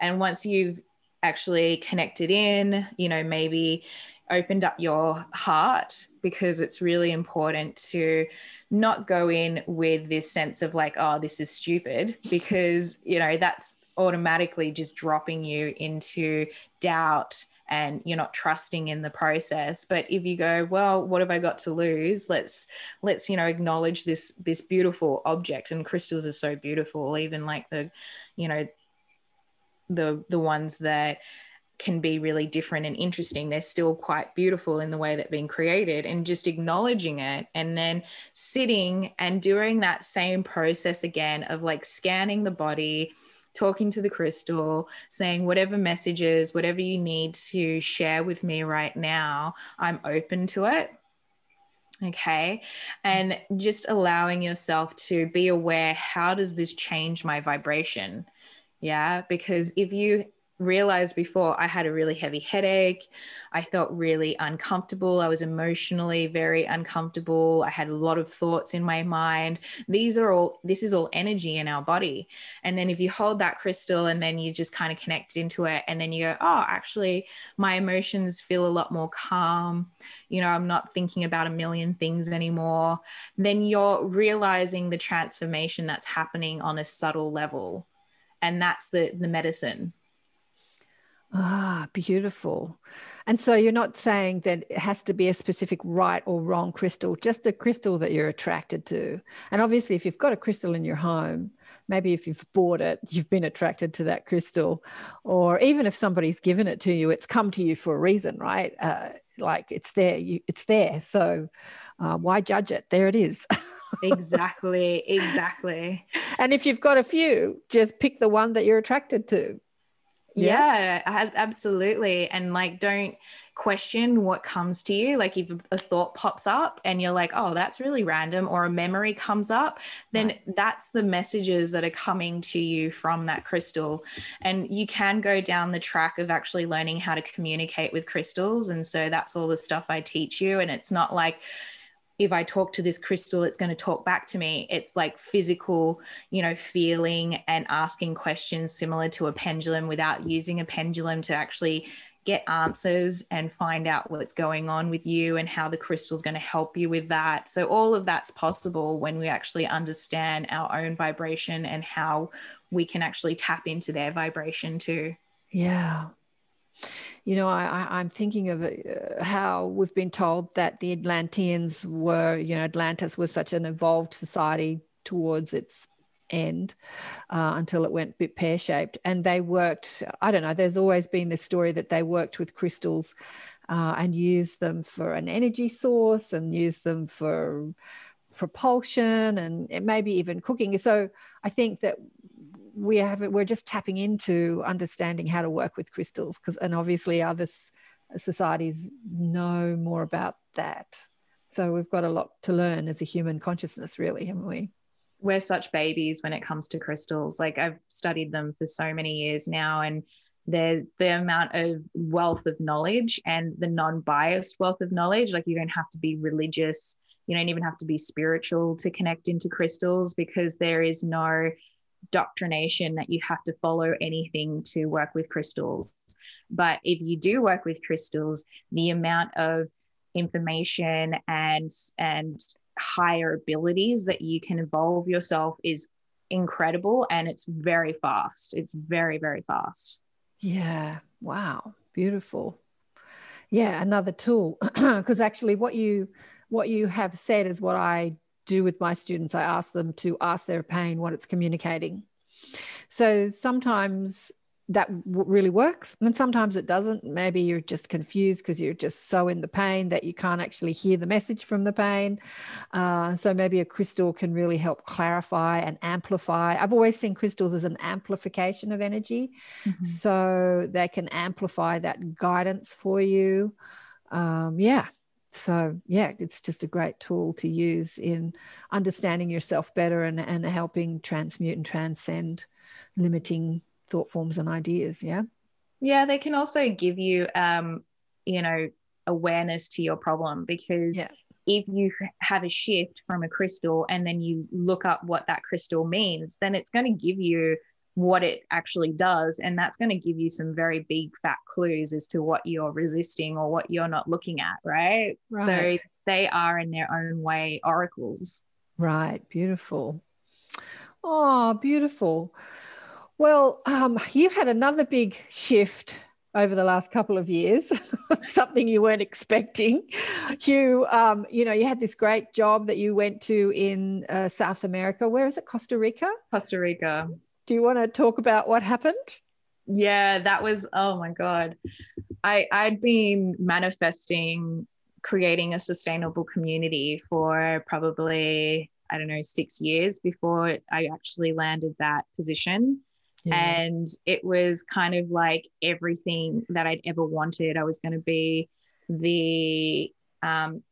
And once you've actually connected in, you know, maybe opened up your heart because it's really important to not go in with this sense of like oh this is stupid because you know that's automatically just dropping you into doubt and you're not trusting in the process. But if you go well what have i got to lose? Let's let's you know acknowledge this this beautiful object. And crystals are so beautiful even like the you know the the ones that can be really different and interesting. They're still quite beautiful in the way that being created. And just acknowledging it and then sitting and doing that same process again of like scanning the body, talking to the crystal, saying whatever messages, whatever you need to share with me right now, I'm open to it. Okay. And just allowing yourself to be aware how does this change my vibration? Yeah. Because if you realized before I had a really heavy headache. I felt really uncomfortable. I was emotionally very uncomfortable. I had a lot of thoughts in my mind. These are all, this is all energy in our body. And then if you hold that crystal and then you just kind of connect into it, and then you go, oh, actually, my emotions feel a lot more calm. You know, I'm not thinking about a million things anymore. Then you're realizing the transformation that's happening on a subtle level. And that's the, the medicine Ah, beautiful. And so you're not saying that it has to be a specific right or wrong crystal, just a crystal that you're attracted to. And obviously, if you've got a crystal in your home, maybe if you've bought it, you've been attracted to that crystal. Or even if somebody's given it to you, it's come to you for a reason, right? Uh, like it's there, you, it's there. So uh, why judge it? There it is. exactly, exactly. And if you've got a few, just pick the one that you're attracted to yeah, yeah absolutely and like don't question what comes to you like if a thought pops up and you're like oh that's really random or a memory comes up then right. that's the messages that are coming to you from that crystal and you can go down the track of actually learning how to communicate with crystals and so that's all the stuff I teach you and it's not like if I talk to this crystal, it's going to talk back to me. It's like physical, you know, feeling and asking questions similar to a pendulum without using a pendulum to actually get answers and find out what's going on with you and how the crystal's going to help you with that. So, all of that's possible when we actually understand our own vibration and how we can actually tap into their vibration too. Yeah you know, I, am thinking of uh, how we've been told that the Atlanteans were, you know, Atlantis was such an evolved society towards its end uh, until it went a bit pear shaped. And they worked, I don't know, there's always been this story that they worked with crystals uh, and used them for an energy source and used them for propulsion and maybe even cooking. So I think that we have we're just tapping into understanding how to work with crystals because and obviously other societies know more about that. So we've got a lot to learn as a human consciousness really haven't we? We're such babies when it comes to crystals. Like i've studied them for so many years now and there's the amount of wealth of knowledge and the non-biased wealth of knowledge. Like you don't have to be religious. You don't even have to be spiritual to connect into crystals because there is no doctrination that you have to follow anything to work with crystals. But if you do work with crystals, the amount of information and and higher abilities that you can evolve yourself is incredible and it's very fast. It's very, very fast. Yeah. Wow. Beautiful. Yeah, another tool. Because actually what you what you have said is what I do with my students. I ask them to ask their pain what it's communicating. So sometimes that really works and sometimes it doesn't maybe you're just confused because you're just so in the pain that you can't actually hear the message from the pain uh, so maybe a crystal can really help clarify and amplify i've always seen crystals as an amplification of energy mm-hmm. so they can amplify that guidance for you um, yeah so yeah it's just a great tool to use in understanding yourself better and, and helping transmute and transcend limiting thought forms and ideas yeah Yeah, they can also give you, um, you know, awareness to your problem because Yeah. if you have a shift from a crystal and then you look up what that crystal means, then it's going to give you what it actually does. And that's going to give you some very big fat clues as to what you're resisting or what you're not looking at. Right. Right. So they are in their own way oracles. Right. Beautiful. Oh, beautiful. Well, um, you had another big shift over the last couple of years, something you weren't expecting. You, um, you know, you had this great job that you went to in uh, South America. Where is it? Costa Rica. Costa Rica. Do you want to talk about what happened? Yeah, that was oh my god. I I'd been manifesting creating a sustainable community for probably I don't know 6 years before I actually landed that position. And it was kind of like everything that I'd ever wanted. I was going to be the um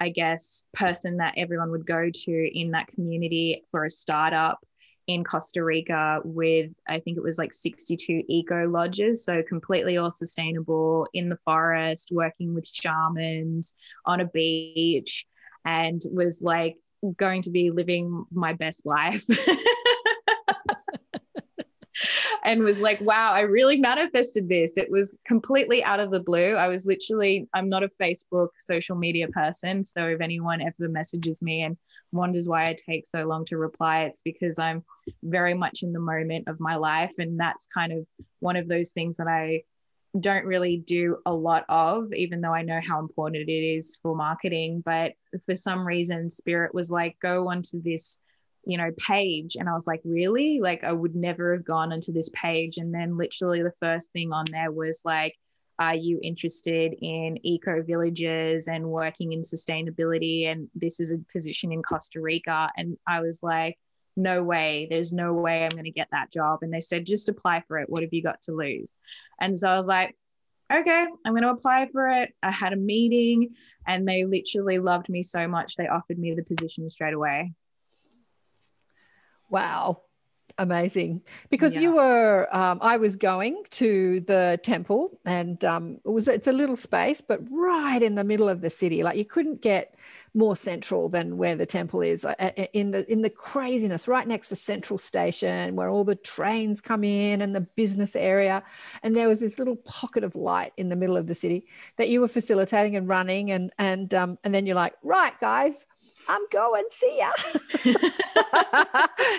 I guess person that everyone would go to in that community for a startup in Costa Rica with I think it was like 62 eco lodges, so completely all sustainable in the forest, working with shamans on a beach, and was like going to be living my best life. and was like, wow, I really manifested this. It was completely out of the blue. I was literally, I'm not a Facebook social media person. So if anyone ever messages me and wonders why I take so long to reply, it's because I'm very much in the moment of my life. And that's kind of one of those things that I don't really do a lot of, even though I know how important it is for marketing. But for some reason, Spirit was like, go onto this you know page. And i was like really? Like i would never have gone onto this page. And then literally the first thing on there was like are you interested in eco villages and working in sustainability? And this is a position in costa rica. And i was like no way. There's no way i'm going to get that job. And they said just apply for it. What have you got to lose? And so i was like okay, I'm going to apply for it. I had a meeting and they literally loved me so much. They offered me the position straight away. Wow. Amazing. Because Yeah. you were, um, I was going to the temple and um, it was, it's a little space, but right in the middle of the city. Like you couldn't get more central than where the temple is uh, uh, in the, in the craziness right next to Central Station where all the trains come in and the business area. And there was this little pocket of light in the middle of the city that you were facilitating and running. And, and, um, and then you're like, right, guys, I'm going, see ya.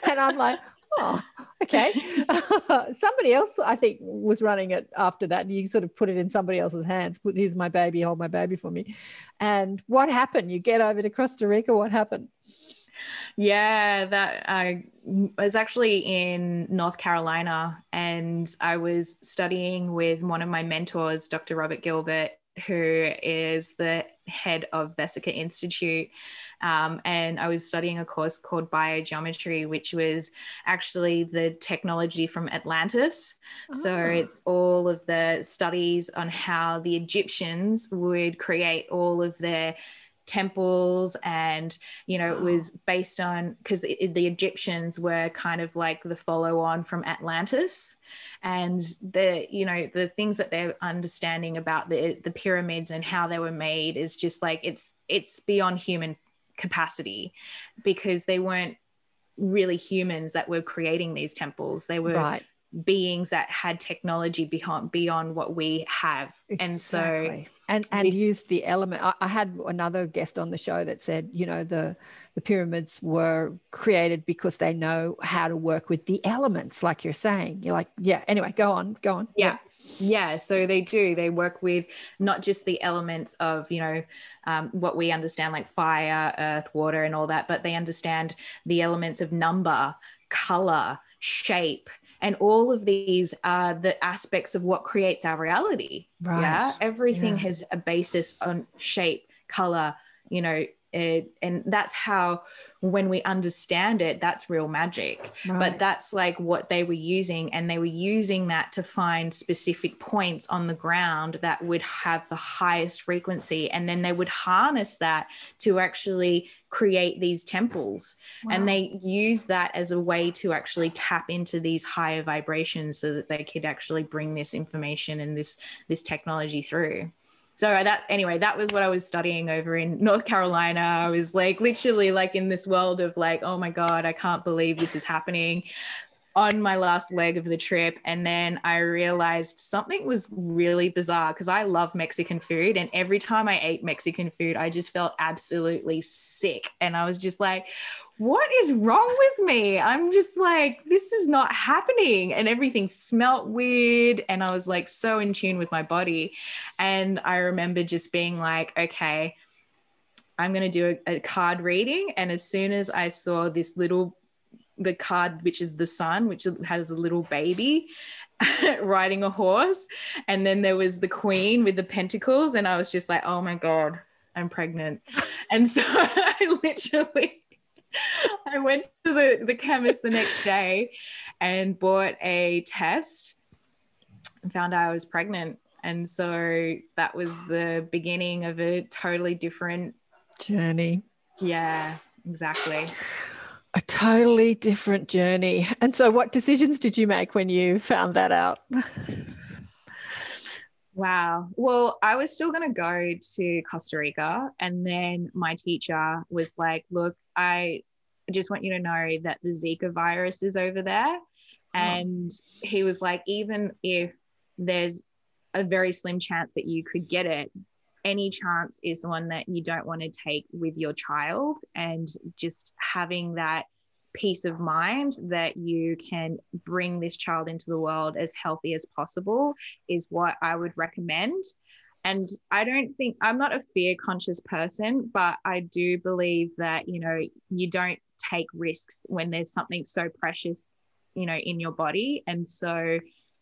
and I'm like, oh, okay. somebody else, I think, was running it after that. You sort of put it in somebody else's hands. Put, here's my baby, hold my baby for me. And what happened? You get over to Costa Rica. What happened? Yeah, that I was actually in North Carolina and I was studying with one of my mentors, Dr. Robert Gilbert, who is the head of Vesica Institute. Um, and I was studying a course called biogeometry, which was actually the technology from Atlantis. So Oh. it's all of the studies on how the Egyptians would create all of their temples and you know it was based on because the, the egyptians were kind of like the follow on from atlantis and the you know the things that they're understanding about the the pyramids and how they were made is just like it's it's beyond human capacity because they weren't really humans that were creating these temples they were Right. beings that had technology beyond beyond what we have and so Exactly. And and we- used the element. I, I had another guest on the show that said, you know, the the pyramids were created because they know how to work with the elements, like you're saying. You're like, yeah. Anyway, go on, go on. yeah yeah so they do they work with not just the elements of you know um, what we understand like fire earth water and all that but they understand the elements of number color shape and all of these are the aspects of what creates our reality yeah Right. everything Yeah. has a basis on shape color you know it and that's how when we understand it that's real magic right. but that's like what they were using and they were using that to find specific points on the ground that would have the highest frequency and then they would harness that to actually create these temples wow. and they use that as a way to actually tap into these higher vibrations so that they could actually bring this information and this this technology through so that anyway that was what i was studying over in north carolina. I was like literally like in this world of like oh my god i can't believe this is happening on my last leg of the trip and then i realized something was really bizarre because i love mexican food and every time i ate mexican food i just felt absolutely sick and i was just like what is wrong with me? I'm just like, this is not happening. And everything smelt weird. And I was like so in tune with my body. And I remember just being like, okay, I'm going to do a, a card reading. And as soon as I saw this little, the card, which is the sun, which has a little baby, riding a horse. And then there was the queen with the pentacles. And I was just like, oh my God, I'm pregnant. And so I literally I went to the, the chemist the next day and bought a test and found out I was pregnant. And so that was the beginning of a totally different journey. Yeah, exactly. A totally different journey. And so, what decisions did you make when you found that out? Wow. Well, I was still going to go to Costa Rica. And then my teacher was like, Look, I just want you to know that the Zika virus is over there. Oh. And he was like, Even if there's a very slim chance that you could get it, any chance is one that you don't want to take with your child. And just having that peace of mind that you can bring this child into the world as healthy as possible is what I would recommend. And I don't think I'm not a fear conscious person, but I do believe that, you know, you don't take risks when there's something so precious, you know, in your body. And so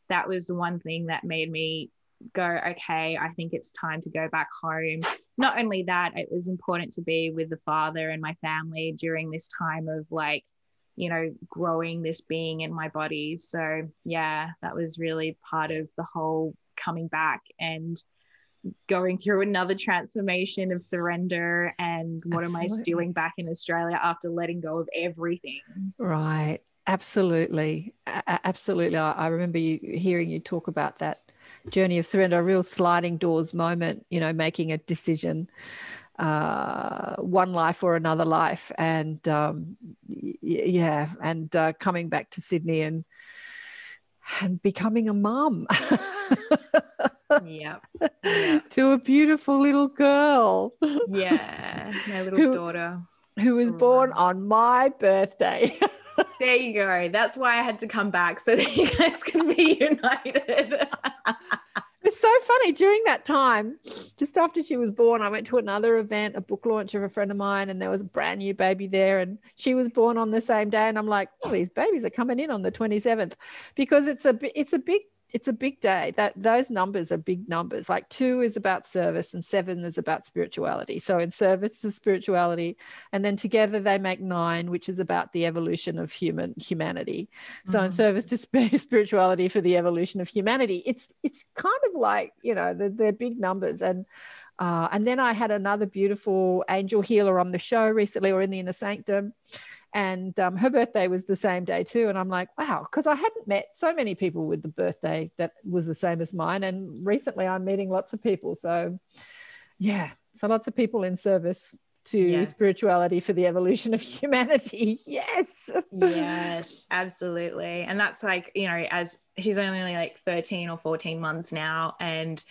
that was the one thing that made me go, okay, I think it's time to go back home. Not only that, it was important to be with the father and my family during this time of like you know, growing this being in my body. So, yeah, that was really part of the whole coming back and going through another transformation of surrender and what Absolutely. am I doing back in Australia after letting go of everything. Right. Absolutely. A- absolutely. I-, I remember you hearing you talk about that journey of surrender, a real sliding doors moment, you know, making a decision uh, one life or another life, and um, yeah, and uh, coming back to Sydney and and becoming a mum. yeah. yep. To a beautiful little girl. Yeah, my little who, daughter. Who was oh, born on my birthday. there you go. That's why I had to come back so that you guys can be united. It's so funny during that time, just after she was born, I went to another event, a book launch of a friend of mine, and there was a brand new baby there, and she was born on the same day. And I'm like, oh, these babies are coming in on the 27th because it's a it's a big it's a big day. That those numbers are big numbers. Like two is about service and seven is about spirituality. So in service to spirituality and then together they make nine which is about the evolution of human humanity. So mm-hmm. in service to spirituality for the evolution of humanity it's it's kind of like you know they're, they're big numbers. And uh, and then I had another beautiful angel healer on the show recently, or in the inner sanctum, and um, her birthday was the same day too and i'm like wow because i hadn't met so many people with the birthday that was the same as mine and recently i'm meeting lots of people so yeah. So lots of people in service to yes. spirituality for the evolution of humanity. Yes. Yes absolutely. And that's like you know as she's only like 13 or 14 months now and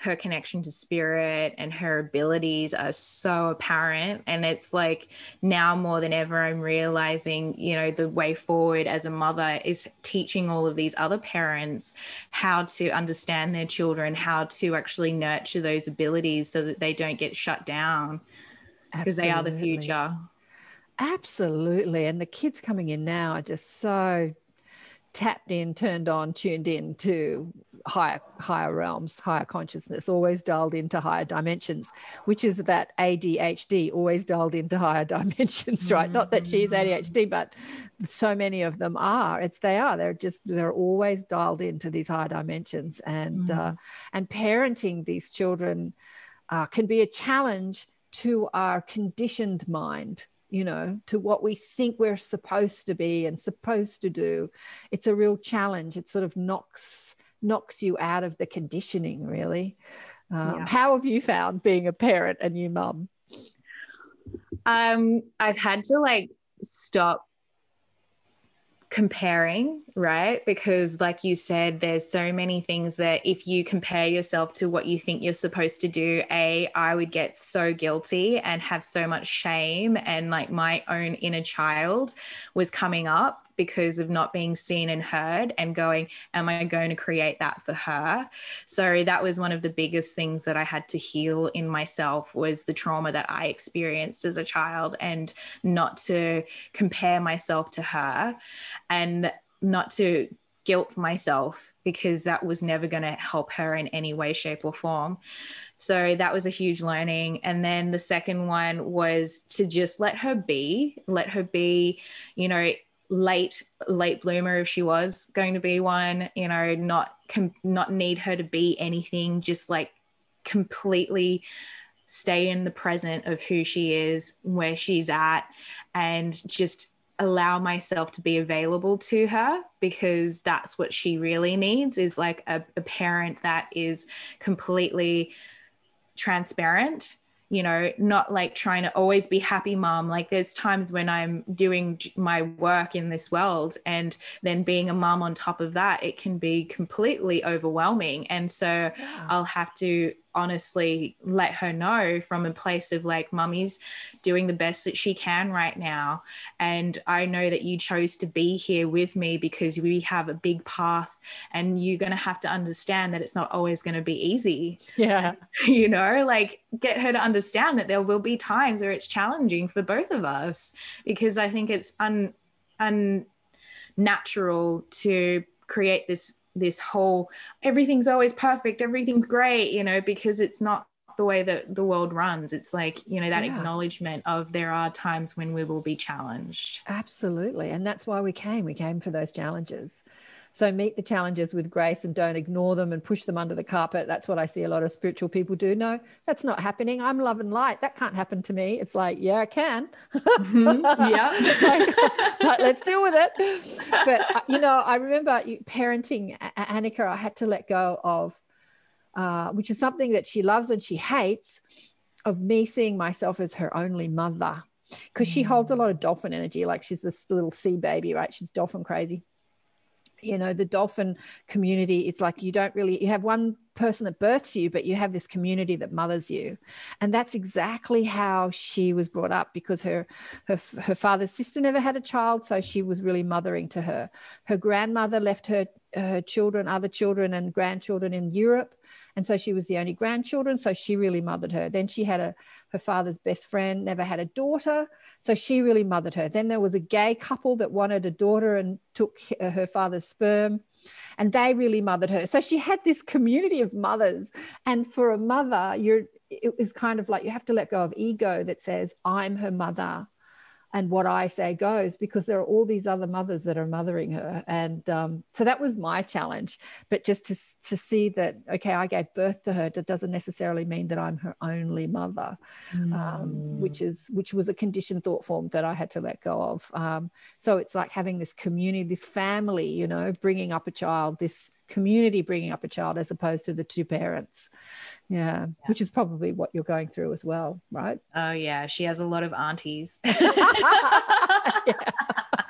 her connection to spirit and her abilities are so apparent. And it's like now more than ever i'm realizing you know the way forward as a mother is teaching all of these other parents how to understand their children how to actually nurture those abilities so that they don't get shut down because they are the future. Absolutely. And the kids coming in now are just so tapped in, turned on, tuned in to higher higher realms, higher consciousness, always dialed into higher dimensions, which is that ADHD, always dialed into higher dimensions, right? Mm-hmm. Not that she's ADHD, but so many of them are. It's they are. They're just they're always dialed into these higher dimensions, and mm-hmm. uh, and parenting these children uh, can be a challenge to our conditioned mind you know, to what we think we're supposed to be and supposed to do. It's a real challenge. It sort of knocks knocks you out of the conditioning, really. Um, yeah. How have you found being a parent and you mum? Um, I've had to like stop comparing, right? Because, like you said, there's so many things that if you compare yourself to what you think you're supposed to do, A, I would get so guilty and have so much shame. And like my own inner child was coming up because of not being seen and heard and going, Am I going to create that for her? So that was one of the biggest things that I had to heal in myself was the trauma that I experienced as a child and not to compare myself to her and not to guilt myself because that was never going to help her in any way, shape, or form. So that was a huge learning. And then the second one was to just let her be, let her be, you know, late late bloomer if she was going to be one you know not com- not need her to be anything just like completely stay in the present of who she is where she's at and just allow myself to be available to her because that's what she really needs is like a, a parent that is completely transparent you know, not like trying to always be happy mom. Like there's times when I'm doing my work in this world and then being a mom on top of that, it can be completely overwhelming. And so yeah. I'll have to honestly let her know from a place of like mummy's doing the best that she can right now and i know that you chose to be here with me because we have a big path and you're going to have to understand that it's not always going to be easy. Yeah. You know like get her to understand that there will be times where it's challenging for both of us because i think it's un unnatural to create this this whole everything's always perfect, everything's great, you know, because it's not the way that the world runs. It's like, you know, that yeah. acknowledgement of there are times when we will be challenged. Absolutely. And that's why we came. We came for those challenges. So meet the challenges with grace and don't ignore them and push them under the carpet. That's what I see a lot of spiritual people do. No, that's not happening. I'm love and light. That can't happen to me. It's like, yeah, I can. Mm-hmm. Yeah. like, let's deal with it. But, uh, you know, I remember parenting Annika, I had to let go of, uh, which is something that she loves and she hates, of me seeing myself as her only mother because she holds a lot of dolphin energy. Like she's this little sea baby, right? She's dolphin crazy you know the dolphin community it's like you don't really you have one person that births you but you have this community that mothers you. And that's exactly how she was brought up because her her, her father's sister never had a child so she was really mothering to her. Her grandmother left her her children other children and grandchildren in europe and so she was the only grandchildren so she really mothered her. Then she had a her father's best friend never had a daughter so she really mothered her. Then there was a gay couple that wanted a daughter and took uh, her father's sperm and they really mothered her. So she had this community of mothers and for a mother you're it was kind of like you have to let go of ego that says i'm her mother and what I say goes because there are all these other mothers that are mothering her. And um, so that was my challenge. But just to, to see that, okay, I gave birth to her, that doesn't necessarily mean that I'm her only mother, mm. um, which is which was a conditioned thought form that I had to let go of. Um, so it's like having this community, this family, you know, bringing up a child, this community bringing up a child as opposed to the two parents. Yeah, yeah, which is probably what you're going through as well, right? Oh, yeah. She has a lot of aunties. yeah.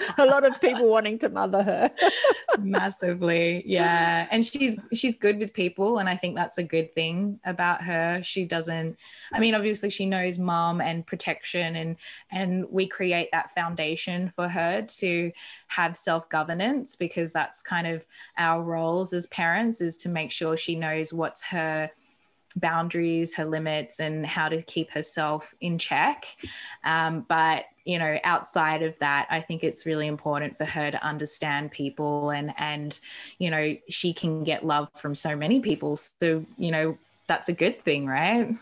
A lot of people wanting to mother her. Massively. Yeah. And she's she's good with people and I think that's a good thing about her. She doesn't I mean obviously she knows mom and protection and and we create that foundation for her to have self-governance because that's kind of our roles as parents is to make sure she knows what's her boundaries, her limits, and how to keep herself in check. Um, but you know outside of that i think it's really important for her to understand people and and you know she can get love from so many people so you know that's a good thing right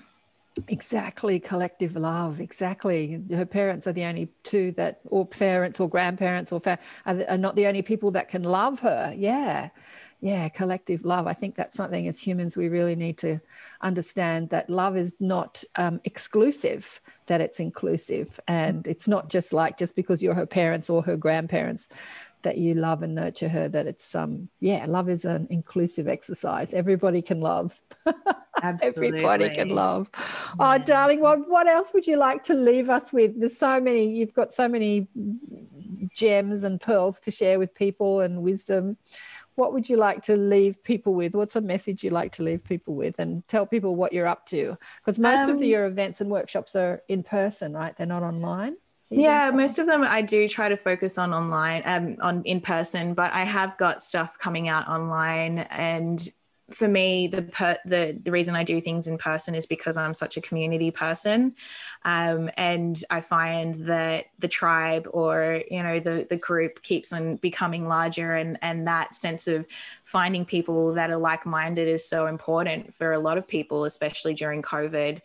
Exactly, collective love. Exactly. Her parents are the only two that, or parents or grandparents or fa- are, are not the only people that can love her. Yeah. Yeah. Collective love. I think that's something as humans we really need to understand that love is not um, exclusive, that it's inclusive. And it's not just like just because you're her parents or her grandparents that you love and nurture her that it's um yeah love is an inclusive exercise everybody can love everybody can love oh darling what what else would you like to leave us with there's so many you've got so many gems and pearls to share with people and wisdom what would you like to leave people with? What's a message you like to leave people with? And tell people what you're up to. Because most um, of the, your events and workshops are in person right? They're not online yeah most of them i do try to focus on online um on in person but i have got stuff coming out online and for me, the, per, the the reason I do things in person is because I'm such a community person, um, and I find that the tribe or you know the the group keeps on becoming larger, and and that sense of finding people that are like minded is so important for a lot of people, especially during COVID.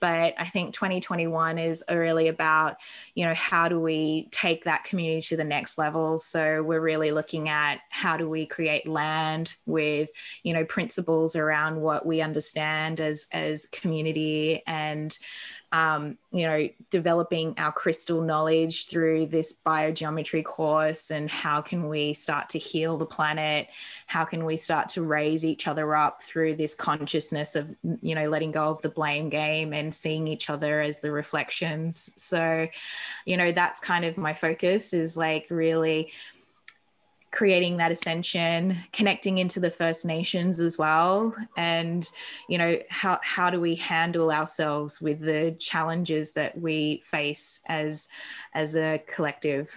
But I think 2021 is really about you know how do we take that community to the next level. So we're really looking at how do we create land with you know principles around what we understand as as community and um, you know developing our crystal knowledge through this biogeometry course and how can we start to heal the planet? How can we start to raise each other up through this consciousness of you know letting go of the blame game and seeing each other as the reflections? So you know that's kind of my focus is like really creating that ascension connecting into the first nations as well. And you know how how do we handle ourselves with the challenges that we face as as a collective?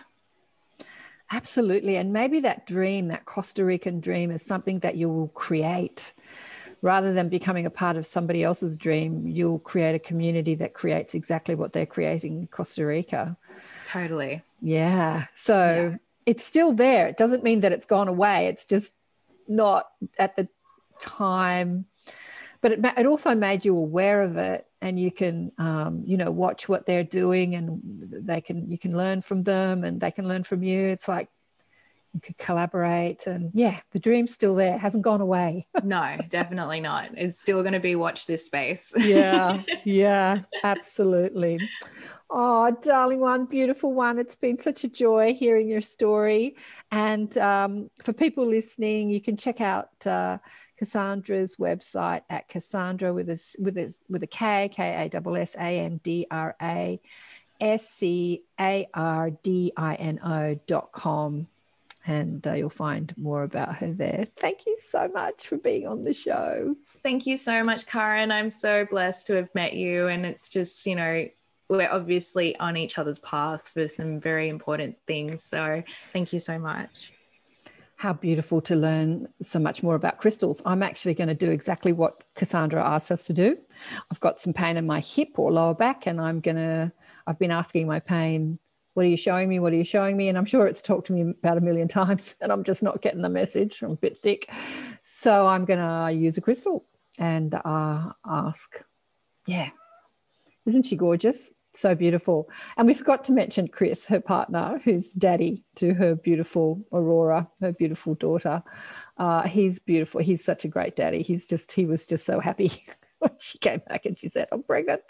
Absolutely. And maybe that dream that costa rican dream is something that you will create. Rather than becoming a part of somebody else's dream you'll create a community that creates exactly what they're creating in costa rica. Totally. Yeah. So yeah it's still there. It doesn't mean that it's gone away. It's just not at the time. But it, it also made you aware of it, and you can, um, you know, watch what they're doing, and they can, you can learn from them, and they can learn from you. It's like you could collaborate, and yeah, the dream's still there. It hasn't gone away. no, definitely not. It's still going to be watch this space. yeah, yeah, absolutely. Oh, darling one, beautiful one. It's been such a joy hearing your story. And um, for people listening, you can check out uh, Cassandra's website at Cassandra with a, with a, with a K, K A S S A N D R A S C A R D I N O dot com. And uh, you'll find more about her there. Thank you so much for being on the show. Thank you so much, Karen. I'm so blessed to have met you. And it's just, you know, we're obviously on each other's paths for some very important things. So thank you so much. How beautiful to learn so much more about crystals. I'm actually going to do exactly what Cassandra asked us to do. I've got some pain in my hip or lower back, and I'm going to, I've been asking my pain, What are you showing me? What are you showing me? And I'm sure it's talked to me about a million times, and I'm just not getting the message. I'm a bit thick. So I'm going to use a crystal and uh, ask, Yeah, isn't she gorgeous? so beautiful. And we forgot to mention Chris, her partner, who's daddy to her beautiful Aurora, her beautiful daughter. Uh, he's beautiful. He's such a great daddy. He's just, he was just so happy she came back and she said, I'm pregnant.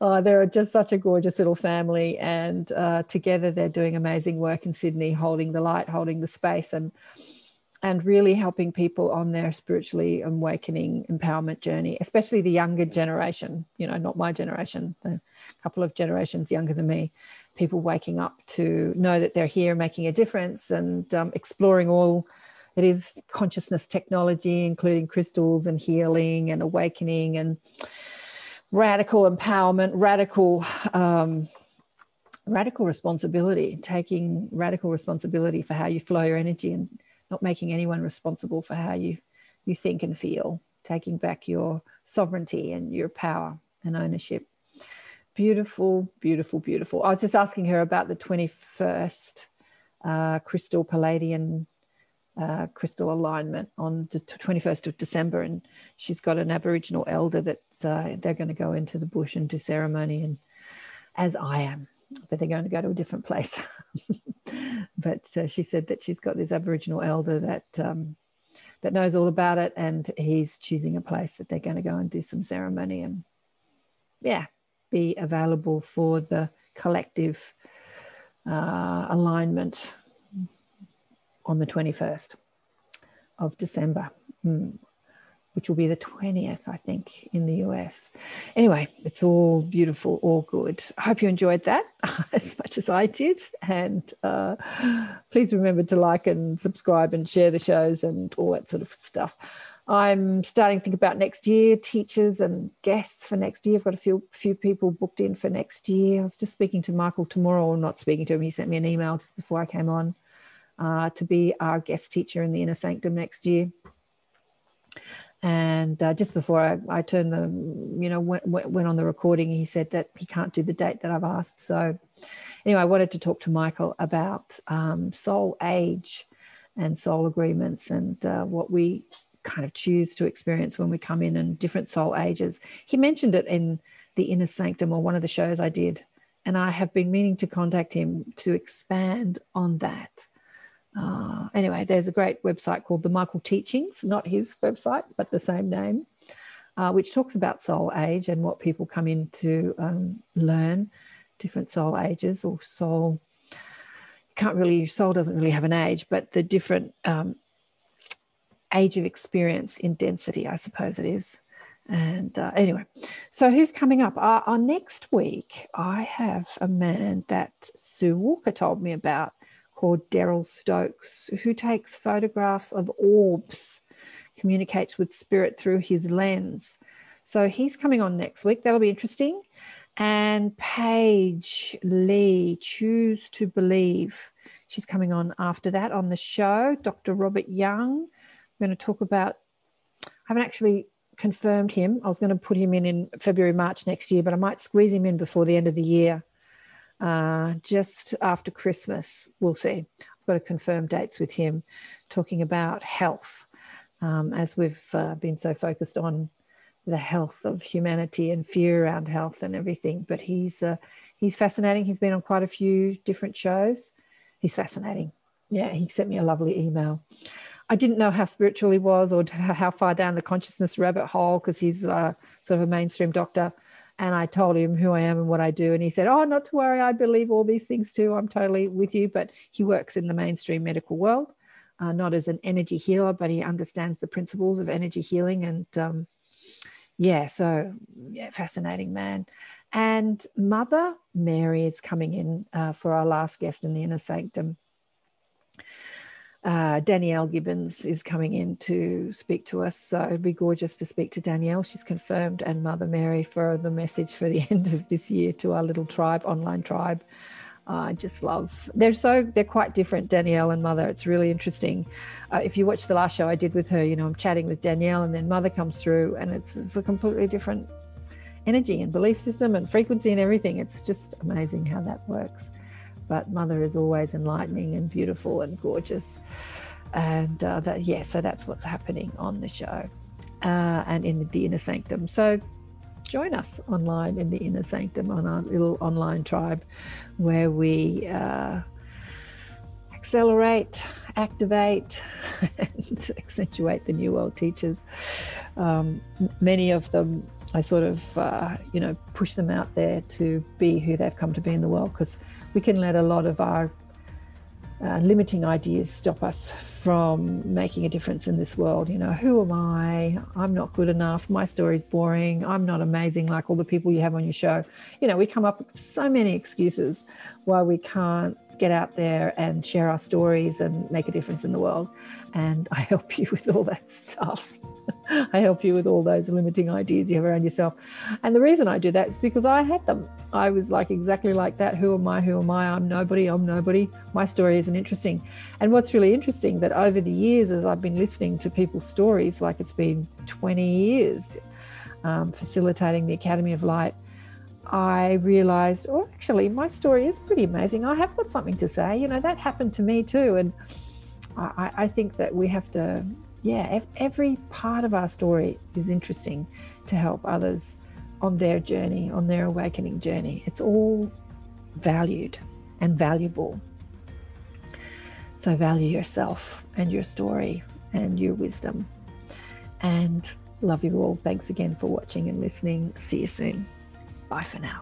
Uh, they're just such a gorgeous little family. And uh, together they're doing amazing work in Sydney, holding the light, holding the space. And and really helping people on their spiritually awakening empowerment journey, especially the younger generation, you know, not my generation, a couple of generations younger than me, people waking up to know that they're here making a difference and um, exploring all it is consciousness technology, including crystals and healing and awakening and radical empowerment, radical. Um, radical responsibility taking radical responsibility for how you flow your energy and not making anyone responsible for how you you think and feel taking back your sovereignty and your power and ownership beautiful, beautiful, beautiful. I was just asking her about the 21st uh, crystal Pleiadian uh, crystal alignment on the 21st of December, and she's got an Aboriginal elder that uh, they're going to go into the bush and do ceremony, and as I am, but they're going to go to a different place. but uh, she said that she's got this Aboriginal elder that um, that knows all about it, and he's choosing a place that they're going to go and do some ceremony, and yeah, be available for the collective uh, alignment on the 21st of December, mm, which will be the 20th, I think, in the US. Anyway, it's all beautiful, all good. I hope you enjoyed that as much as I did. And uh, please remember to like and subscribe and share the shows and all that sort of stuff. I'm starting to think about next year, teachers and guests for next year. I've got a few few people booked in for next year. I was just speaking to Michael Tamura, or not speaking to him. He sent me an email just before I came on uh, to be our guest teacher in the inner sanctum next year. And uh, just before I, I, turned the, you know, went, went on the recording, he said that he can't do the date that I've asked. So, anyway, I wanted to talk to Michael about um, soul age and soul agreements and uh, what we kind of choose to experience when we come in and different soul ages. He mentioned it in the inner sanctum or one of the shows I did. And I have been meaning to contact him to expand on that. Uh, anyway, there's a great website called the Michael Teachings, not his website, but the same name, uh, which talks about soul age and what people come in to um, learn, different soul ages or soul. You can't really, soul doesn't really have an age, but the different um, age of experience in density, I suppose it is. And uh, anyway, so who's coming up? Uh, uh, next week, I have a man that Sue Walker told me about called Daryl Stokes, who takes photographs of orbs, communicates with spirit through his lens. So he's coming on next week. That'll be interesting. And Paige Lee, Choose to Believe. She's coming on after that on the show. Dr. Robert Young. I'm going to talk about, I haven't actually confirmed him. I was going to put him in in February, March next year, but I might squeeze him in before the end of the year uh, just after Christmas. We'll see. I've got to confirm dates with him, talking about health, um, as we've uh, been so focused on the health of humanity and fear around health and everything. But he's uh, he's fascinating. He's been on quite a few different shows. He's fascinating. Yeah, he sent me a lovely email. I didn't know how spiritual he was or how far down the consciousness rabbit hole because he's uh, sort of a mainstream doctor. And I told him who I am and what I do. And he said, Oh, not to worry. I believe all these things too. I'm totally with you. But he works in the mainstream medical world, uh, not as an energy healer, but he understands the principles of energy healing. And um, yeah, so yeah, fascinating man. And Mother Mary is coming in uh, for our last guest in the inner sanctum uh, Danielle Gibbons is coming in to speak to us. So it'd be gorgeous to speak to Danielle. She's confirmed, and Mother Mary for the message for the end of this year to our little tribe, online tribe. I just love. They're so they're quite different, Danielle and Mother. It's really interesting. Uh, if you watch the last show I did with her, you know I'm chatting with Danielle, and then Mother comes through, and it's, it's a completely different energy and belief system and frequency and everything. It's just amazing how that works but mother is always enlightening and beautiful and gorgeous. And uh, that yeah so that's what's happening on the show uh, and in the inner sanctum. So join us online in the inner sanctum on our little online tribe where we uh, accelerate activate and accentuate the new world teachers. Um, many of them i sort of uh, you know push them out there to be who they've come to be in the world because we can let a lot of our uh, limiting ideas stop us from making a difference in this world. You know, who am I? I'm not good enough. My story's boring. I'm not amazing like all the people you have on your show. You know, we come up with so many excuses why we can't get out there and share our stories and make a difference in the world. And I help you with all that stuff. I help you with all those limiting ideas you have around yourself. And the reason I do that is because I had them. I was like exactly like that. Who am I? Who am I? I'm nobody. I'm nobody. My story isn't interesting. And what's really interesting that over the years, as I've been listening to people's stories, like it's been 20 years um, facilitating the Academy of Light, I realized, oh, actually, my story is pretty amazing. I have got something to say. You know, that happened to me too. And I, I think that we have to, yeah, every part of our story is interesting to help others on their journey, on their awakening journey. It's all valued and valuable. So value yourself and your story and your wisdom. And love you all. Thanks again for watching and listening. See you soon. Bye for now.